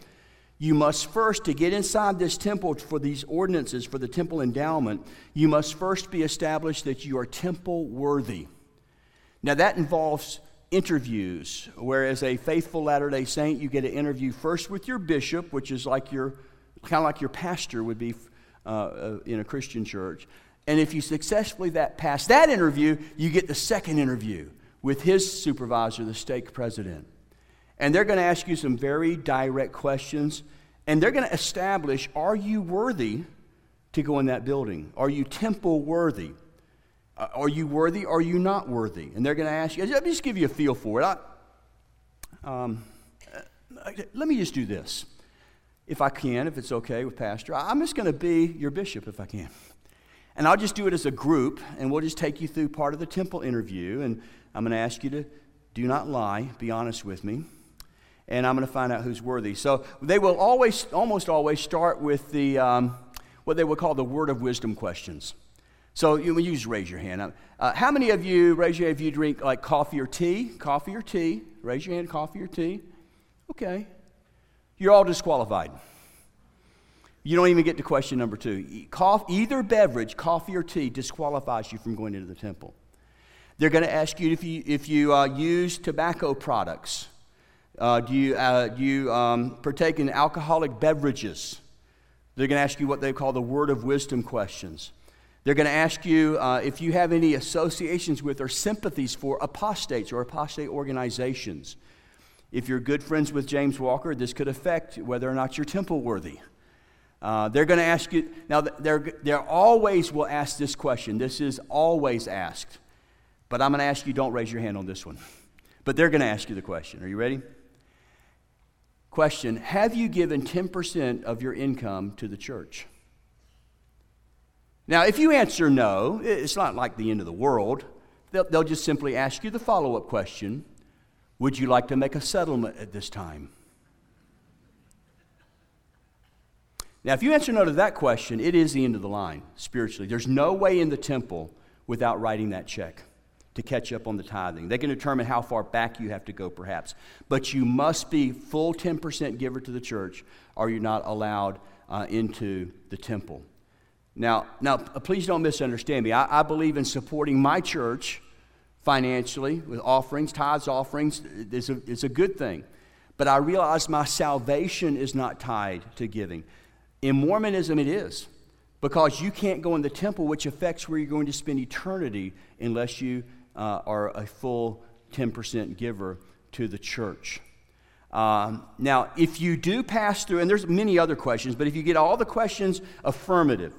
S1: You must first, to get inside this temple for these ordinances for the temple endowment, you must first be established that you are temple worthy. Now, that involves interviews, whereas a faithful Latter day Saint, you get an interview first with your bishop, which is like your kind of like your pastor would be uh, uh, in a Christian church. And if you successfully that pass that interview, you get the second interview with his supervisor, the stake president. And they're going to ask you some very direct questions, and they're going to establish are you worthy to go in that building? Are you temple worthy? Uh, are you worthy? Are you not worthy? And they're going to ask you, let me just give you a feel for it. I, um, uh, let me just do this. If I can, if it's okay with Pastor, I'm just going to be your bishop if I can. And I'll just do it as a group, and we'll just take you through part of the temple interview. And I'm going to ask you to do not lie, be honest with me and I'm going to find out who's worthy. So they will always, almost always start with the, um, what they would call the word of wisdom questions. So you, you just raise your hand. Uh, how many of you, raise your hand if you drink like coffee or tea? Coffee or tea? Raise your hand, coffee or tea? Okay. You're all disqualified. You don't even get to question number two. either beverage, coffee or tea, disqualifies you from going into the temple. They're going to ask you if you, if you uh, use tobacco products. Uh, do you, uh, do you um, partake in alcoholic beverages? They're going to ask you what they call the word of wisdom questions. They're going to ask you uh, if you have any associations with or sympathies for apostates or apostate organizations. If you're good friends with James Walker, this could affect whether or not you're temple worthy. Uh, they're going to ask you, now, they're, they're always will ask this question. This is always asked. But I'm going to ask you, don't raise your hand on this one. But they're going to ask you the question. Are you ready? Question Have you given 10% of your income to the church? Now, if you answer no, it's not like the end of the world. They'll, they'll just simply ask you the follow up question Would you like to make a settlement at this time? Now, if you answer no to that question, it is the end of the line spiritually. There's no way in the temple without writing that check to catch up on the tithing. They can determine how far back you have to go, perhaps. But you must be full 10% giver to the church, or you're not allowed uh, into the temple. Now, now, please don't misunderstand me. I, I believe in supporting my church financially with offerings, tithes, offerings. It's a, it's a good thing. But I realize my salvation is not tied to giving. In Mormonism, it is because you can't go in the temple, which affects where you're going to spend eternity unless you uh, are a full 10% giver to the church. Um, now, if you do pass through, and there's many other questions, but if you get all the questions affirmative,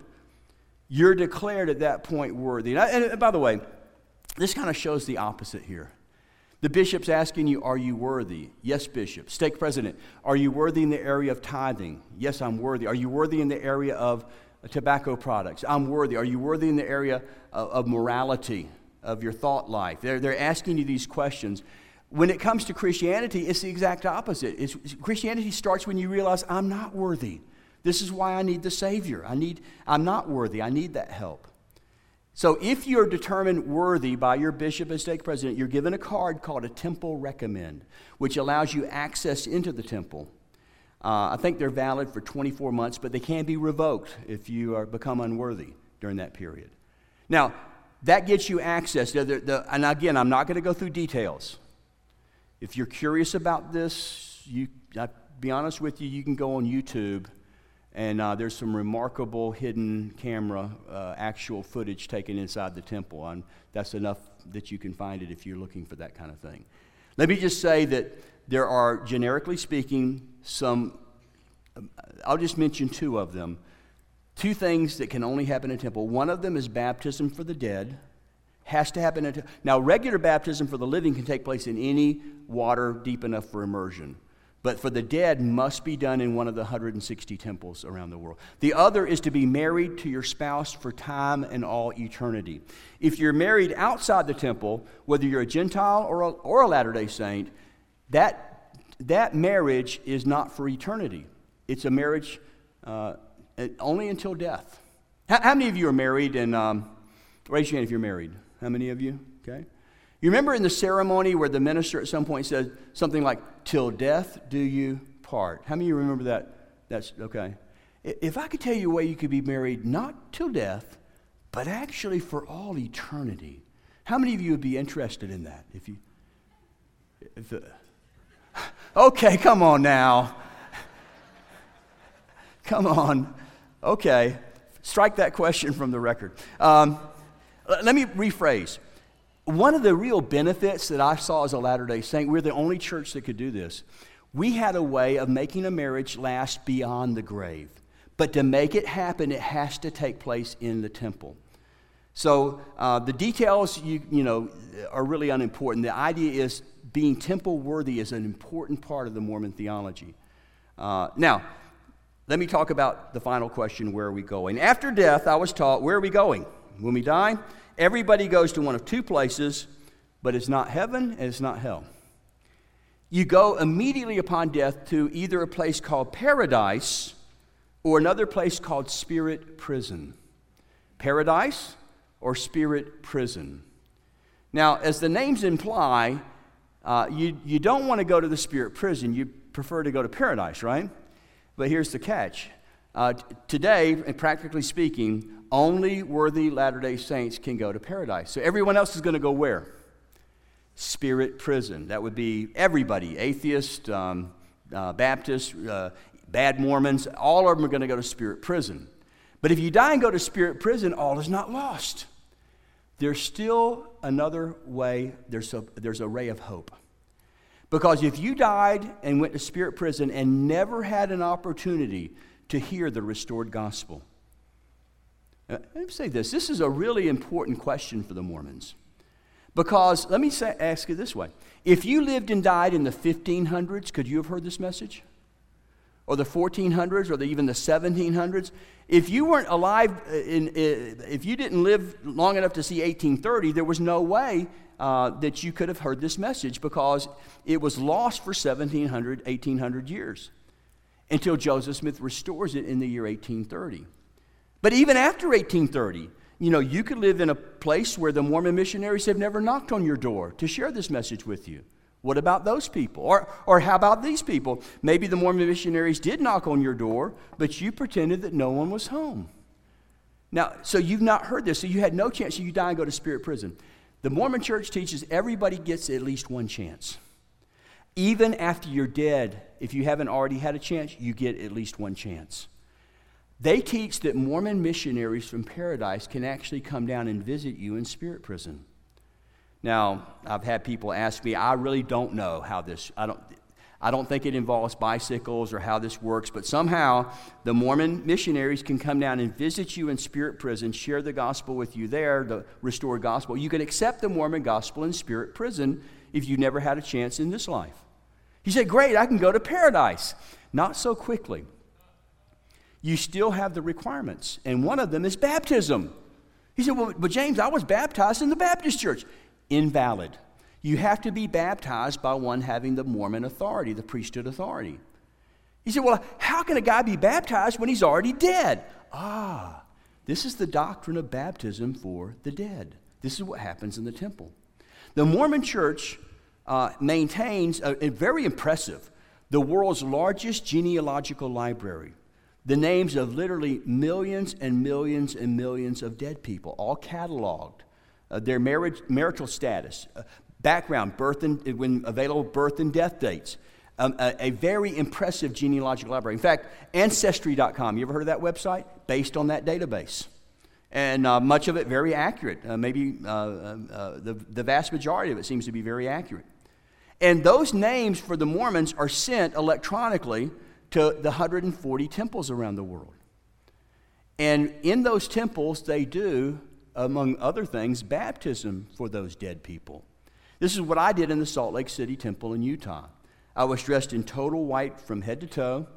S1: you're declared at that point worthy. And, and by the way, this kind of shows the opposite here. The bishop's asking you, Are you worthy? Yes, bishop. Stake president, Are you worthy in the area of tithing? Yes, I'm worthy. Are you worthy in the area of tobacco products? I'm worthy. Are you worthy in the area of, of morality? Of your thought life. They're, they're asking you these questions. When it comes to Christianity, it's the exact opposite. It's, Christianity starts when you realize, I'm not worthy. This is why I need the Savior. I need, I'm not worthy. I need that help. So if you're determined worthy by your bishop and stake president, you're given a card called a temple recommend, which allows you access into the temple. Uh, I think they're valid for 24 months, but they can be revoked if you are, become unworthy during that period. Now, that gets you access. The, the, and again, I'm not going to go through details. If you're curious about this, you, I'll be honest with you, you can go on YouTube and uh, there's some remarkable hidden camera, uh, actual footage taken inside the temple. And that's enough that you can find it if you're looking for that kind of thing. Let me just say that there are, generically speaking, some, I'll just mention two of them. Two things that can only happen in temple. One of them is baptism for the dead. Has to happen in temple. Now, regular baptism for the living can take place in any water deep enough for immersion but for the dead must be done in one of the 160 temples around the world. The other is to be married to your spouse for time and all eternity. If you're married outside the temple, whether you're a Gentile or a, or a Latter day Saint, that, that marriage is not for eternity. It's a marriage uh, only until death. How, how, many of you are married? And um, raise your hand if you're married. How many of you? Okay. You remember in the ceremony where the minister at some point said something like, Till death do you part. How many of you remember that? That's okay. If I could tell you a way you could be married not till death, but actually for all eternity, how many of you would be interested in that? If you, if, uh, okay, come on now. Come on. Okay. Strike that question from the record. Um, let me rephrase one of the real benefits that I saw as a Latter day Saint, we're the only church that could do this. We had a way of making a marriage last beyond the grave. But to make it happen, it has to take place in the temple. So uh, the details, you, you know, are really unimportant. The idea is being temple worthy is an important part of the Mormon theology. Uh, now, let me talk about the final question where are we going? After death, I was taught, where are we going? When we die, Everybody goes to one of two places, but it's not heaven and it's not hell. You go immediately upon death to either a place called paradise or another place called spirit prison. Paradise or spirit prison. Now, as the names imply, uh, you, you don't want to go to the spirit prison. You prefer to go to paradise, right? But here's the catch. Uh, today, and practically speaking, only worthy Latter day Saints can go to paradise. So everyone else is going to go where? Spirit prison. That would be everybody atheist, um, uh, Baptist, uh, bad Mormons, all of them are going to go to spirit prison. But if you die and go to spirit prison, all is not lost. There's still another way, there's a, there's a ray of hope. Because if you died and went to spirit prison and never had an opportunity to hear the restored gospel, uh, let me say this this is a really important question for the Mormons. Because, let me say, ask it this way if you lived and died in the 1500s, could you have heard this message? Or the 1400s, or the, even the 1700s? If you weren't alive, uh, in, uh, if you didn't live long enough to see 1830, there was no way uh, that you could have heard this message because it was lost for 1700, 1800 years until Joseph Smith restores it in the year 1830. But even after 1830, you know, you could live in a place where the Mormon missionaries have never knocked on your door to share this message with you. What about those people? Or, or how about these people? Maybe the Mormon missionaries did knock on your door, but you pretended that no one was home. Now, so you've not heard this, so you had no chance. So you die and go to spirit prison. The Mormon church teaches everybody gets at least one chance. Even after you're dead, if you haven't already had a chance, you get at least one chance. They teach that Mormon missionaries from paradise can actually come down and visit you in spirit prison. Now, I've had people ask me, I really don't know how this, I don't, I don't think it involves bicycles or how this works, but somehow the Mormon missionaries can come down and visit you in spirit prison, share the gospel with you there, the restored gospel. You can accept the Mormon gospel in spirit prison if you never had a chance in this life. He said, Great, I can go to paradise. Not so quickly you still have the requirements. And one of them is baptism. He said, Well, but James, I was baptized in the Baptist church. Invalid. You have to be baptized by one having the Mormon authority, the priesthood authority. He said, Well, how can a guy be baptized when he's already dead? Ah, this is the doctrine of baptism for the dead. This is what happens in the temple. The Mormon church uh, maintains a, a very impressive, the world's largest genealogical library. The names of literally millions and millions and millions of dead people, all cataloged. Uh, their marriage, marital status, uh, background, birth and, when available, birth and death dates. Um, a, a, very impressive genealogical library. In fact, Ancestry.com, you ever heard of that website? Based on that database. And uh, much of it very accurate. Uh, maybe uh, uh, uh, the, the vast majority of it seems to be very accurate. And those names for the Mormons are sent electronically to the 140 temples around the world. And in those temples, they do, among other things, baptism for those dead people. This is what I did in the Salt Lake City Temple in Utah. I was dressed in total white from head to toe.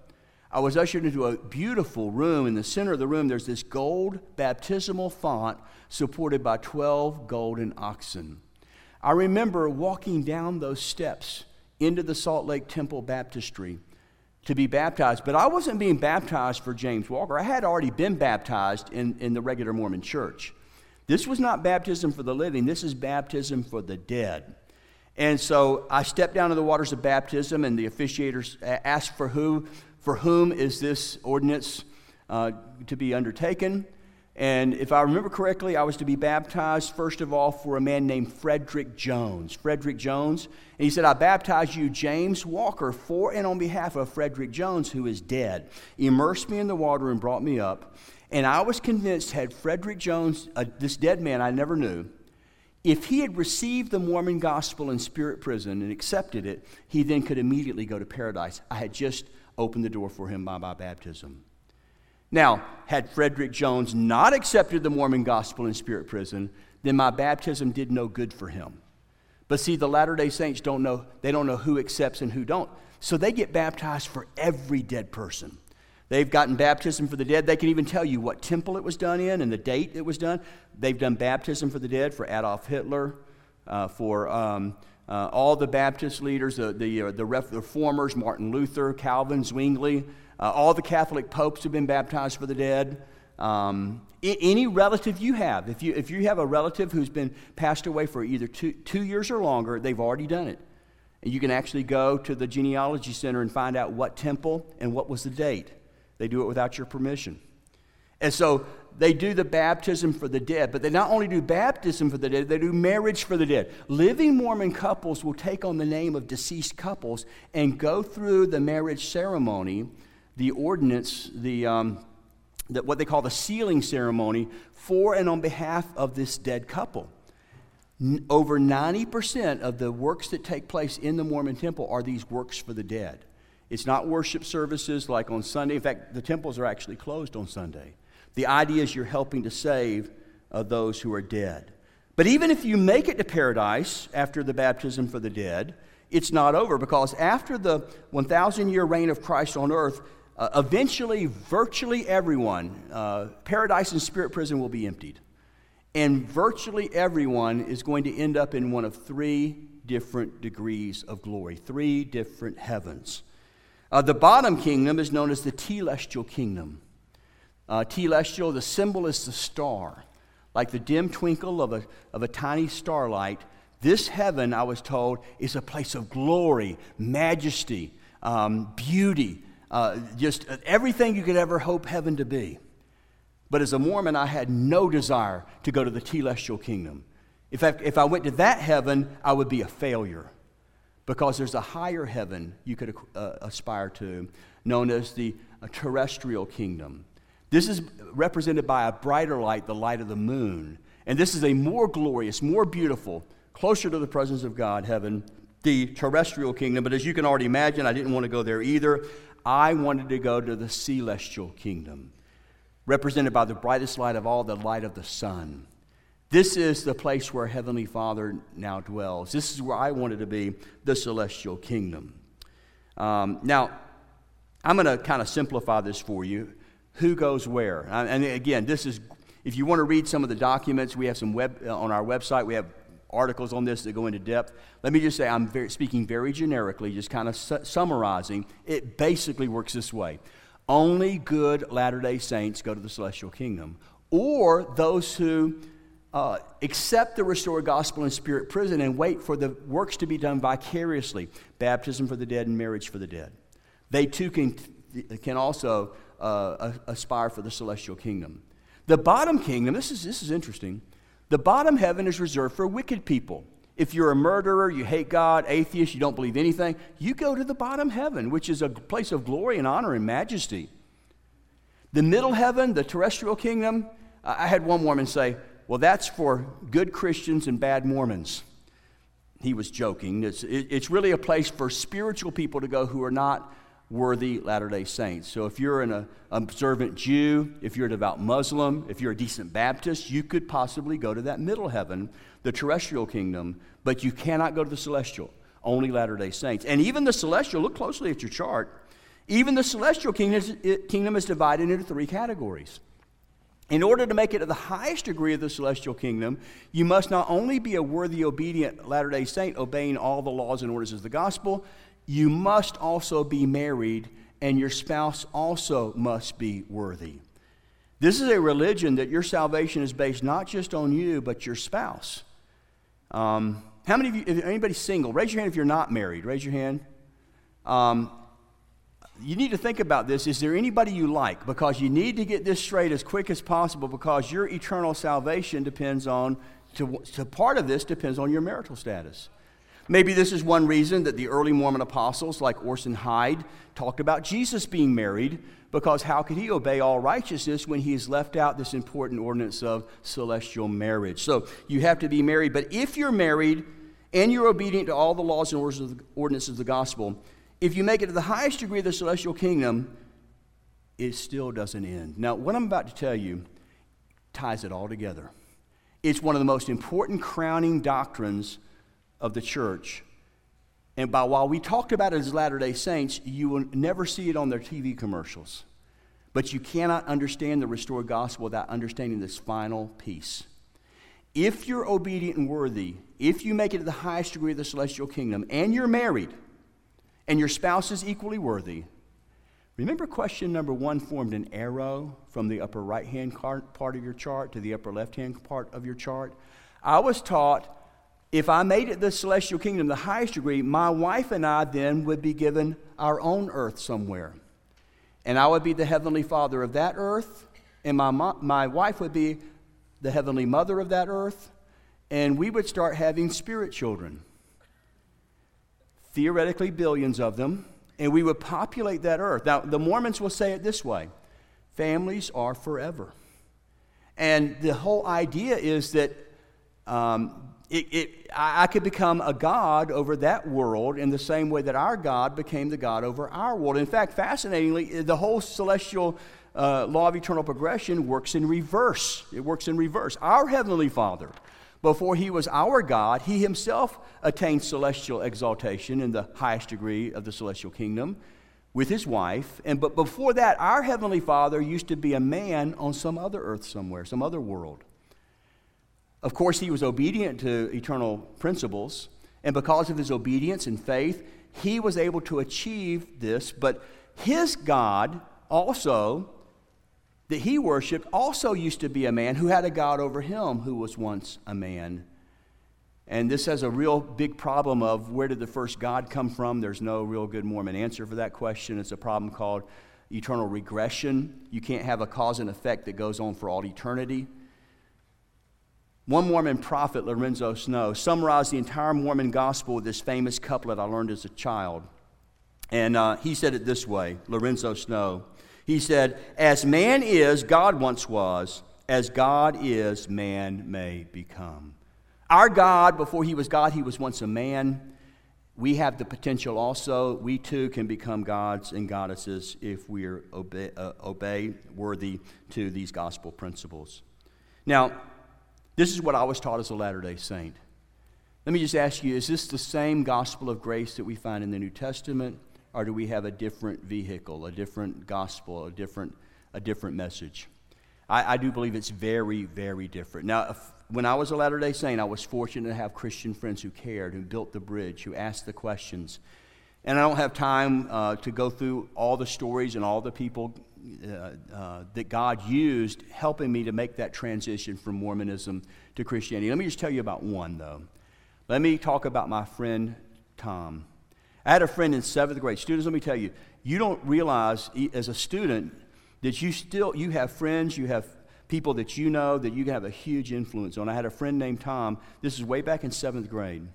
S1: I was ushered into a beautiful room. In the center of the room, there's this gold baptismal font supported by 12 golden oxen. I remember walking down those steps into the Salt Lake Temple Baptistry to be baptized, but I wasn't being baptized for James Walker. I had already been baptized in, in the regular Mormon church. This was not baptism for the living, this is baptism for the dead. And so I stepped down to the waters of baptism, and the officiators asked for who, for whom is this ordinance uh, to be undertaken. And if I remember correctly, I was to be baptized, first of all, for a man named Frederick Jones. Frederick Jones. And he said, I baptize you, James Walker, for and on behalf of Frederick Jones, who is dead. Immersed me in the water and brought me up. And I was convinced, had Frederick Jones, uh, this dead man I never knew, if he had received the Mormon gospel in spirit prison and accepted it, he then could immediately go to paradise. I had just opened the door for him by my baptism. Now, had Frederick Jones not accepted the Mormon gospel in spirit prison, then my baptism did no good for him. But see, the Latter day Saints don't know, they don't know who accepts and who don't. So they get baptized for every dead person. They've gotten baptism for the dead. They can even tell you what temple it was done in and the date it was done. They've done baptism for the dead for Adolf Hitler, uh, for um, uh, all the Baptist leaders, uh, the, uh, the reformers, Martin Luther, Calvin, Zwingli, uh, all the Catholic popes have been baptized for the dead. Um, any relative you have, if you, if you have a relative who's been passed away for either two, two years or longer, they've already done it. And you can actually go to the genealogy center and find out what temple and what was the date. They do it without your permission. And so they do the baptism for the dead, but they not only do baptism for the dead, they do marriage for the dead. Living Mormon couples will take on the name of deceased couples and go through the marriage ceremony the ordinance, the, um, the, what they call the sealing ceremony for and on behalf of this dead couple. N- over 90% of the works that take place in the Mormon temple are these works for the dead. It's not worship services like on Sunday. In fact, the temples are actually closed on Sunday. The idea is you're helping to save uh, those who are dead. But even if you make it to paradise after the baptism for the dead, it's not over because after the 1,000 year reign of Christ on earth, uh, eventually, virtually everyone, uh, paradise and spirit prison will be emptied. And virtually everyone is going to end up in one of three different degrees of glory, three different heavens. Uh, the bottom kingdom is known as the telestial kingdom. Uh, telestial, the symbol is the star, like the dim twinkle of a, of a tiny starlight. This heaven, I was told, is a place of glory, majesty, um, beauty, uh, just everything you could ever hope heaven to be. But as a Mormon, I had no desire to go to the telestial kingdom. If I, if I went to that heaven, I would be a failure because there's a higher heaven you could uh, aspire to, known as the uh, terrestrial kingdom. This is represented by a brighter light, the light of the moon. And this is a more glorious, more beautiful, closer to the presence of God heaven, the terrestrial kingdom. But as you can already imagine, I didn't want to go there either. I wanted to go to the celestial kingdom, represented by the brightest light of all, the light of the sun. This is the place where Heavenly Father now dwells. This is where I wanted to be, the celestial kingdom. Um, now, I'm going to kind of simplify this for you. Who goes where? And again, this is If you want to read some of the documents, we have some web uh, on our website. We have articles on this that go into depth. Let me just say, I'm very, speaking very generically, just kind of su- summarizing. It basically works this way only good Latter day Saints go to the celestial kingdom, or those who uh, accept the restored gospel in spirit prison and wait for the works to be done vicariously baptism for the dead and marriage for the dead. They too can, can also uh, aspire for the celestial kingdom. The bottom kingdom, this is, this is interesting. The bottom heaven is reserved for wicked people. If you're a murderer, you hate God, atheist, you don't believe anything, you go to the bottom heaven, which is a place of glory and honor and majesty. The middle heaven, the terrestrial kingdom, I had one Mormon say, Well, that's for good Christians and bad Mormons. He was joking. It's, it's really a place for spiritual people to go who are not worthy Latter day Saints. So if you're an uh, observant Jew, if you're a devout Muslim, if you're a decent Baptist, you could possibly go to that middle heaven, the terrestrial kingdom, but you cannot go to the celestial, only Latter day Saints. And even the celestial, look closely at your chart, even the celestial kingdom is, kingdom is divided into three categories. In order to make it to the highest degree of the celestial kingdom, you must not only be a worthy, obedient Latter day Saint, obeying all the laws and orders of the gospel, you must also be married, and your spouse also must be worthy. This is a religion that your salvation is based not just on you, but your spouse. Um, how many of you, if anybody single, raise your hand if you're not married. Raise your hand. Um, you need to think about this. Is there anybody you like? Because you need to get this straight as quick as possible because your eternal salvation depends on, to, to part of this depends on your marital status. Maybe this is one reason that the early Mormon apostles, like Orson Hyde, talked about Jesus being married, because how could he obey all righteousness when he has left out this important ordinance of celestial marriage? So you have to be married. But if you're married and you're obedient to all the laws and ordinances of the gospel, if you make it to the highest degree of the celestial kingdom, it still doesn't end. Now, what I'm about to tell you ties it all together. It's one of the most important crowning doctrines of the church. And by while we talked about it as Latter day Saints, you will never see it on their TV commercials. But you cannot understand the restored gospel without understanding this final piece. If you're obedient and worthy, if you make it to the highest degree of the celestial kingdom, and you're married, and your spouse is equally worthy, remember question number one formed an arrow from the upper right hand part of your chart to the upper left hand part of your chart? I was taught if I made it the celestial kingdom, the highest degree, my wife and I then would be given our own earth somewhere. And I would be the heavenly father of that earth, and my, my wife would be the heavenly mother of that earth, and we would start having spirit children. Theoretically, billions of them, and we would populate that earth. Now, the Mormons will say it this way families are forever. And the whole idea is that um, it, it, I could become a God over that world in the same way that our God became the God over our world. In fact, fascinatingly, the whole celestial uh, law of eternal progression works in reverse. It works in reverse. Our Heavenly Father, before He was our God, He Himself attained celestial exaltation in the highest degree of the celestial kingdom with His wife. And but before that, our Heavenly Father used to be a man on some other earth somewhere, some other world. Of course, he was obedient to eternal principles, and because of his obedience and faith, he was able to achieve this. But his God also, that he worshiped, also used to be a man who had a God over him who was once a man. And this has a real big problem of where did the first God come from? There's no real good Mormon answer for that question. It's a problem called eternal regression. You can't have a cause and effect that goes on for all eternity. One Mormon prophet, Lorenzo Snow, summarized the entire Mormon gospel with this famous couplet I learned as a child. And uh, he said it this way Lorenzo Snow. He said, As man is, God once was. As God is, man may become. Our God, before he was God, he was once a man. We have the potential also. We too can become gods and goddesses if we're obey, uh, obey worthy to these gospel principles. Now, this is what I was taught as a Latter day Saint. Let me just ask you is this the same gospel of grace that we find in the New Testament, or do we have a different vehicle, a different gospel, a different, a different message? I, I do believe it's very, very different. Now, if, when I was a Latter day Saint, I was fortunate to have Christian friends who cared, who built the bridge, who asked the questions. And I don't have time uh, to go through all the stories and all the people uh, uh, that God used helping me to make that transition from Mormonism to Christianity. Let me just tell you about one, though. Let me talk about my friend Tom. I had a friend in seventh grade. Students, let me tell you, you don't realize as a student that you still you have friends, you have people that you know that you can have a huge influence on. I had a friend named Tom. This is way back in seventh grade.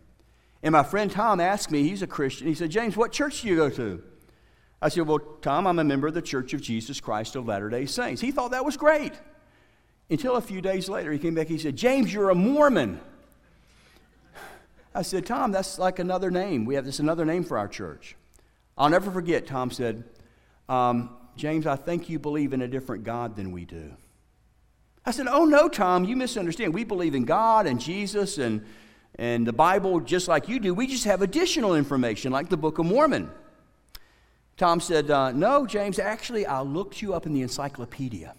S1: And my friend Tom asked me, he's a Christian, he said, James, what church do you go to? I said, Well, Tom, I'm a member of the Church of Jesus Christ of Latter day Saints. He thought that was great. Until a few days later, he came back, he said, James, you're a Mormon. I said, Tom, that's like another name. We have this another name for our church. I'll never forget, Tom said, um, James, I think you believe in a different God than we do. I said, Oh, no, Tom, you misunderstand. We believe in God and Jesus and, and the Bible just like you do. We just have additional information, like the Book of Mormon. Tom said, uh, No, James, actually, I looked you up in the encyclopedia.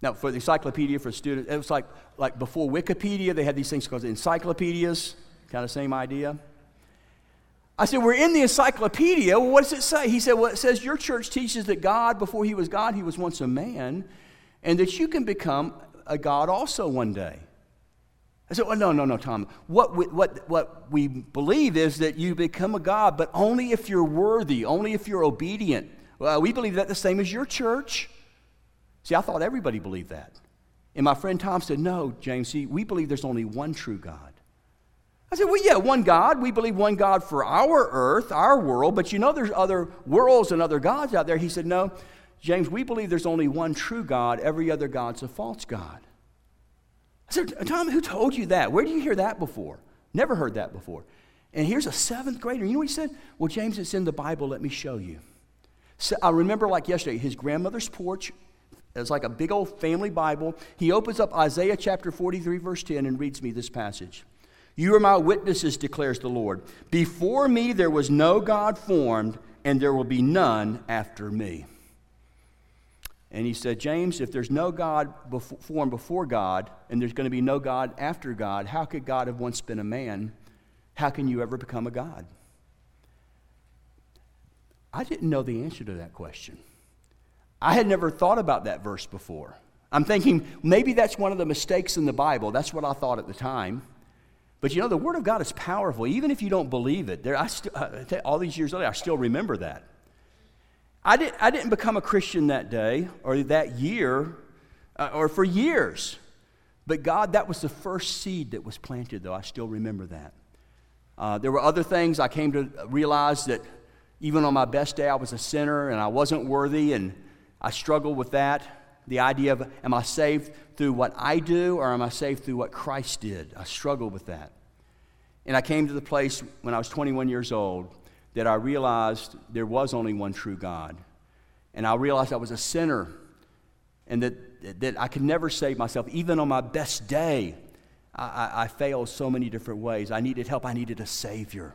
S1: Now, for the encyclopedia for students, it was like, like before Wikipedia, they had these things called encyclopedias, kind of same idea. I said, We're in the encyclopedia. Well, what does it say? He said, Well, it says your church teaches that God, before he was God, he was once a man, and that you can become a God also one day. I said, Well, no, no, no, Tom. What we, what, what we believe is that you become a God, but only if you're worthy, only if you're obedient. Well, we believe that the same as your church. See, I thought everybody believed that. And my friend Tom said, No, James, see, we believe there's only one true God. I said, Well, yeah, one God. We believe one God for our earth, our world, but you know there's other worlds and other gods out there. He said, No, James, we believe there's only one true God. Every other God's a false God. I said, Tom, who told you that? Where did you hear that before? Never heard that before. And here's a seventh grader. You know what he said? Well, James, it's in the Bible. Let me show you. So I remember like yesterday, his grandmother's porch it's like a big old family Bible. He opens up Isaiah chapter 43, verse 10, and reads me this passage. You are my witnesses, declares the Lord. Before me there was no God formed, and there will be none after me. And he said, James, if there's no God before, formed before God, and there's going to be no God after God, how could God have once been a man? How can you ever become a God? I didn't know the answer to that question. I had never thought about that verse before. I'm thinking maybe that's one of the mistakes in the Bible. That's what I thought at the time. But you know, the Word of God is powerful, even if you don't believe it. There, I st- uh, all these years later, I still remember that. I, did, I didn't become a Christian that day or that year uh, or for years. But God, that was the first seed that was planted, though. I still remember that. Uh, there were other things I came to realize that even on my best day, I was a sinner and I wasn't worthy, and I struggle with that. The idea of am I saved through what I do or am I saved through what Christ did? I struggle with that. And I came to the place when I was 21 years old that I realized there was only one true God. And I realized I was a sinner and that, that I could never save myself. Even on my best day, I, I, I failed so many different ways. I needed help, I needed a Savior.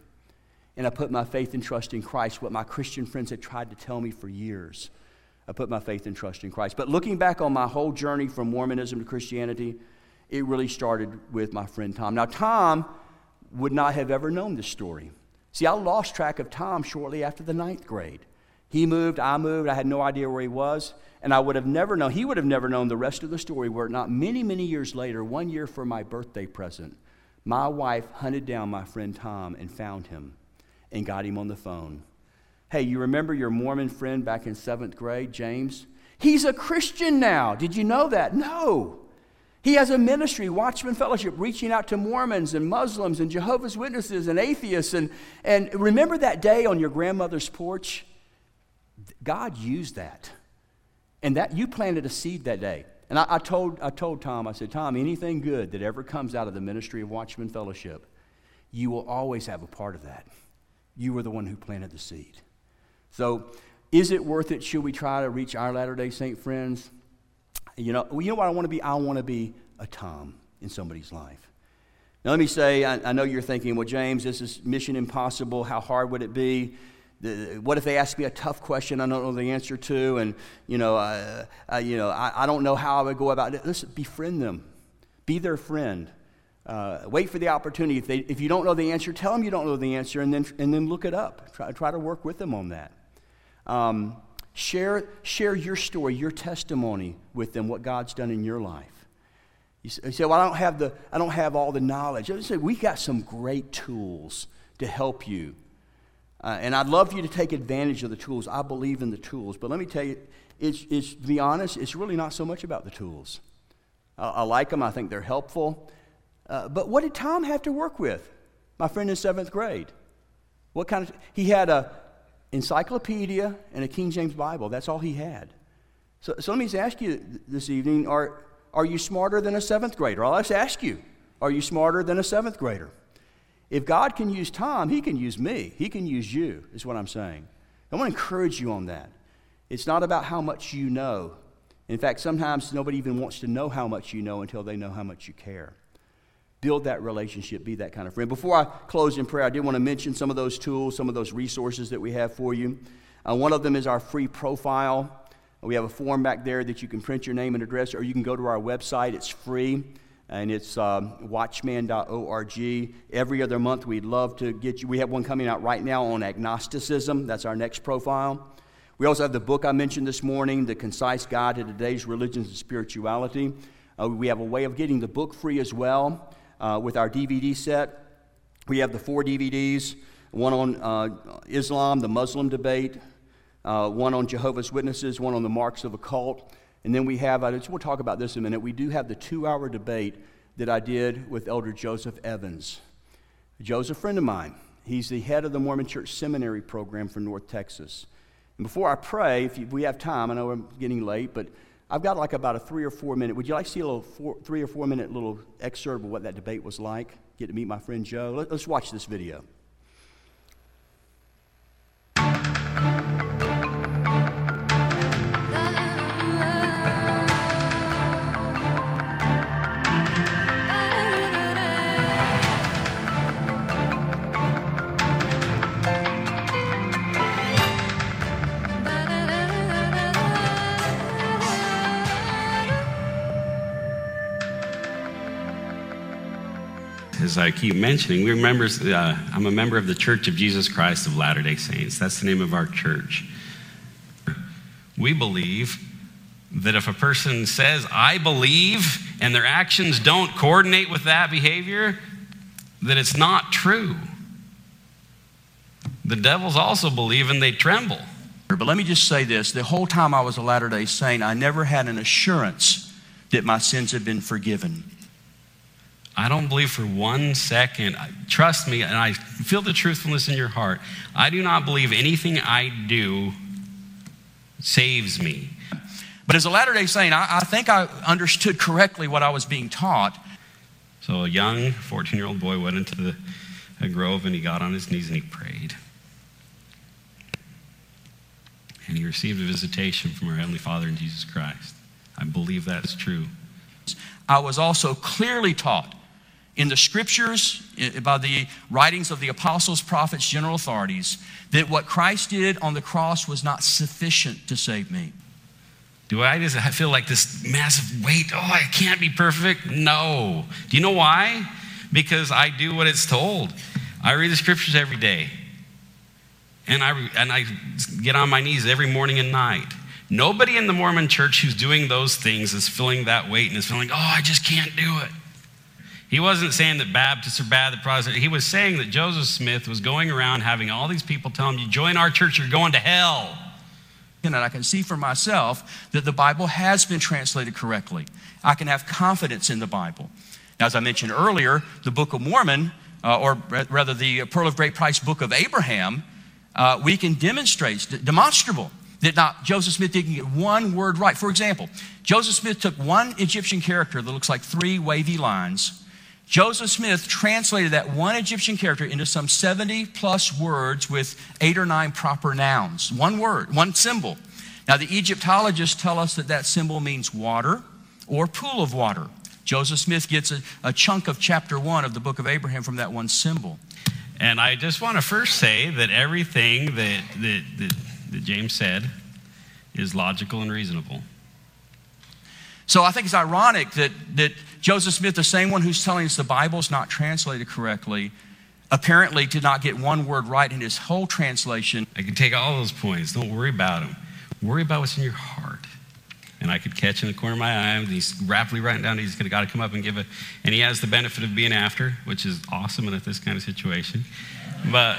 S1: And I put my faith and trust in Christ, what my Christian friends had tried to tell me for years. I put my faith and trust in Christ. But looking back on my whole journey from Mormonism to Christianity, it really started with my friend Tom. Now, Tom would not have ever known this story. See, I lost track of Tom shortly after the ninth grade. He moved, I moved, I had no idea where he was, and I would have never known, he would have never known the rest of the story were it not many, many years later, one year for my birthday present, my wife hunted down my friend Tom and found him and got him on the phone. Hey, you remember your Mormon friend back in seventh grade, James? He's a Christian now. Did you know that? No. He has a ministry, Watchman Fellowship, reaching out to Mormons and Muslims and Jehovah's Witnesses and atheists. And, and remember that day on your grandmother's porch? God used that. And that you planted a seed that day. And I, I, told, I told Tom, I said, Tom, anything good that ever comes out of the ministry of Watchman Fellowship, you will always have a part of that. You were the one who planted the seed. So, is it worth it? Should we try to reach our Latter day Saint friends? You know, you know what I want to be? I want to be a Tom in somebody's life. Now, let me say, I, I know you're thinking, well, James, this is mission impossible. How hard would it be? the, what if they ask me a tough question I don't know the answer to, and you know, uh, uh, you know, I, I, don't know how I would go about it. Listen, befriend them, be their friend. Uh, wait for the opportunity. If, they, if you don't know the answer, tell them you don't know the answer, and then and then look it up. Try, try to work with them on that. Um, share share your story, your testimony with them, what God's done in your life. You say, "Well, I don't have the I don't have all the knowledge." I say, "We got some great tools to help you." Uh, and I'd love for you to take advantage of the tools. I believe in the tools. But let me tell you, it's, it's, to be honest, it's really not so much about the tools. I, I like them, I think they're helpful. Uh, but what did Tom have to work with? My friend in seventh grade. What kind of, he had a encyclopedia and a King James Bible. That's all he had. So, so let me just ask you this evening are, are you smarter than a seventh grader? I'll just ask you, are you smarter than a seventh grader? If God can use Tom, he can use me. He can use you, is what I'm saying. I want to encourage you on that. It's not about how much you know. In fact, sometimes nobody even wants to know how much you know until they know how much you care. Build that relationship, be that kind of friend. Before I close in prayer, I did want to mention some of those tools, some of those resources that we have for you. Uh, one of them is our free profile. We have a form back there that you can print your name and address, or you can go to our website. It's free and it's um, watchman.org. Every other month, we'd love to get you. We have one coming out right now on agnosticism. That's our next profile. We also have the book I mentioned this morning, The Concise Guide to Today's Religions and Spirituality. Uh, we have a way of getting the book free as well uh, with our DVD set. We have the four DVDs one on uh, Islam, the Muslim debate, uh, one on Jehovah's Witnesses, one on the marks of a cult. And then we have, we'll talk about this in a minute, we do have the two hour debate that I did with Elder Joseph Evans. Joe's a friend of mine. He's the head of the Mormon Church Seminary program for North Texas. And before I pray, if we have time, I know I'm getting late, but I've got like about a three or four minute. Would you like to see a little four, three or four minute little excerpt of what that debate was like? Get to meet my friend Joe. Let, let's watch this video.
S3: As I keep mentioning, we members, uh, I'm a member of the Church of Jesus Christ of Latter day Saints. That's the name of our church. We believe that if a person says, I believe, and their actions don't coordinate with that behavior, that it's not true. The devils also believe and they tremble.
S1: But let me just say this the whole time I was a Latter day Saint, I never had an assurance that my sins had been forgiven.
S3: I don't believe for one second, trust me, and I feel the truthfulness in your heart. I do not believe anything I do saves me.
S1: But as a Latter day Saint, I, I think I understood correctly what I was being taught.
S3: So a young 14 year old boy went into the a grove and he got on his knees and he prayed. And he received a visitation from our Heavenly Father in Jesus Christ. I believe that is true.
S1: I was also clearly taught in the scriptures, by the writings of the apostles, prophets, general authorities, that what Christ did on the cross was not sufficient to save me.
S3: Do I just feel like this massive weight? Oh, I can't be perfect. No. Do you know why? Because I do what it's told. I read the scriptures every day. And I, and I get on my knees every morning and night. Nobody in the Mormon church who's doing those things is feeling that weight and is feeling, oh, I just can't do it. He wasn't saying that Baptists are bad, the Protestants. He was saying that Joseph Smith was going around having all these people tell him, You join our church, you're going to hell.
S1: And I can see for myself that the Bible has been translated correctly. I can have confidence in the Bible. Now, as I mentioned earlier, the Book of Mormon, uh, or rather the Pearl of Great Price Book of Abraham, uh, we can demonstrate, demonstrable, that not Joseph Smith didn't get one word right. For example, Joseph Smith took one Egyptian character that looks like three wavy lines Joseph Smith translated that one Egyptian character into some 70 plus words with eight or nine proper nouns. One word, one symbol. Now, the Egyptologists tell us that that symbol means water or pool of water. Joseph Smith gets a, a chunk of chapter one of the book of Abraham from that one symbol.
S3: And I just want to first say that everything that, that, that, that James said is logical and reasonable.
S1: So I think it's ironic that, that Joseph Smith, the same one who's telling us the Bible's not translated correctly, apparently did not get one word right in his whole translation.
S3: I can take all those points. Don't worry about them. Worry about what's in your heart. And I could catch in the corner of my eye, and he's rapidly writing down, he's got to come up and give it. And he has the benefit of being after, which is awesome in this kind of situation. But,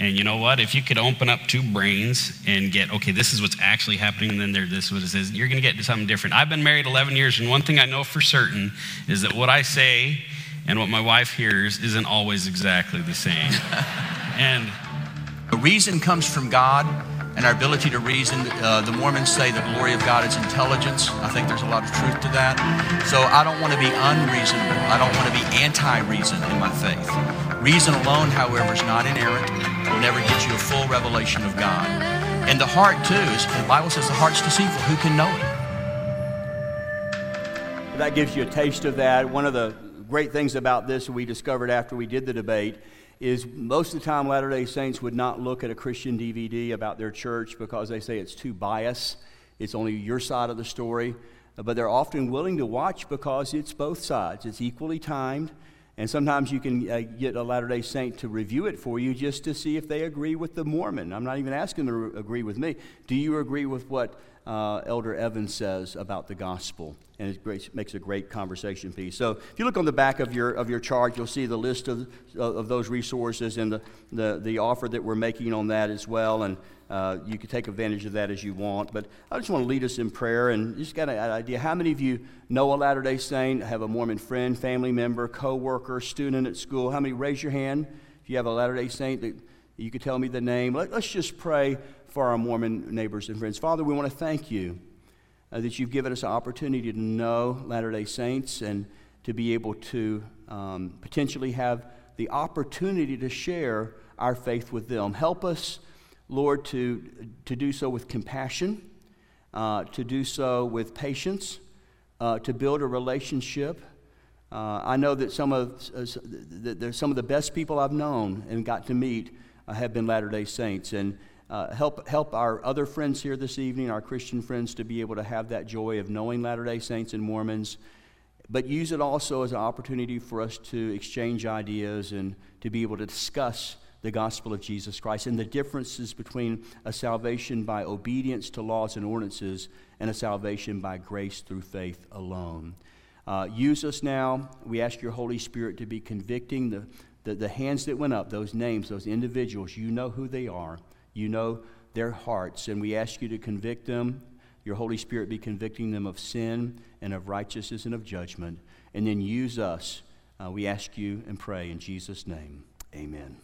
S3: and you know what? If you could open up two brains and get, okay, this is what's actually happening, and then there, this is what it says, you're going to get to something different. I've been married 11 years, and one thing I know for certain is that what I say and what my wife hears isn't always exactly the same. and
S1: the reason comes from God and our ability to reason. Uh, the Mormons say the glory of God is intelligence. I think there's a lot of truth to that. So I don't want to be unreasonable. I don't want to be anti reason in my faith. Reason alone, however, is not inerrant, will never get you a full revelation of God. And the heart, too, is, the Bible says the heart's deceitful. Who can know it? That gives you a taste of that. One of the great things about this we discovered after we did the debate is most of the time Latter day Saints would not look at a Christian DVD about their church because they say it's too biased. It's only your side of the story. But they're often willing to watch because it's both sides, it's equally timed. And sometimes you can uh, get a Latter day Saint to review it for you just to see if they agree with the Mormon. I'm not even asking them to agree with me. Do you agree with what uh, Elder Evans says about the gospel? and it makes a great conversation piece. So if you look on the back of your, of your chart, you'll see the list of, of those resources and the, the, the offer that we're making on that as well. And uh, you can take advantage of that as you want. But I just want to lead us in prayer and just got an idea. How many of you know a Latter day Saint, have a Mormon friend, family member, co worker, student at school? How many? Raise your hand if you have a Latter day Saint that you could tell me the name. Let, let's just pray for our Mormon neighbors and friends. Father, we want to thank you uh, that you've given us an opportunity to know Latter day Saints and to be able to um, potentially have the opportunity to share our faith with them. Help us, Lord, to, to do so with compassion, uh, to do so with patience, uh, to build a relationship. Uh, I know that some of, that some of the best people I've known and got to meet uh, have been Latter day Saints. And uh, help, help our other friends here this evening, our Christian friends, to be able to have that joy of knowing Latter day Saints and Mormons, but use it also as an opportunity for us to exchange ideas and to be able to discuss the gospel of Jesus Christ and the differences between a salvation by obedience to laws and ordinances and a salvation by grace through faith alone. Uh, use us now. We ask your Holy Spirit to be convicting the, the, the hands that went up, those names, those individuals. You know who they are. You know their hearts, and we ask you to convict them. Your Holy Spirit be convicting them of sin and of righteousness and of judgment. And then use us. Uh, we ask you and pray in Jesus' name. Amen.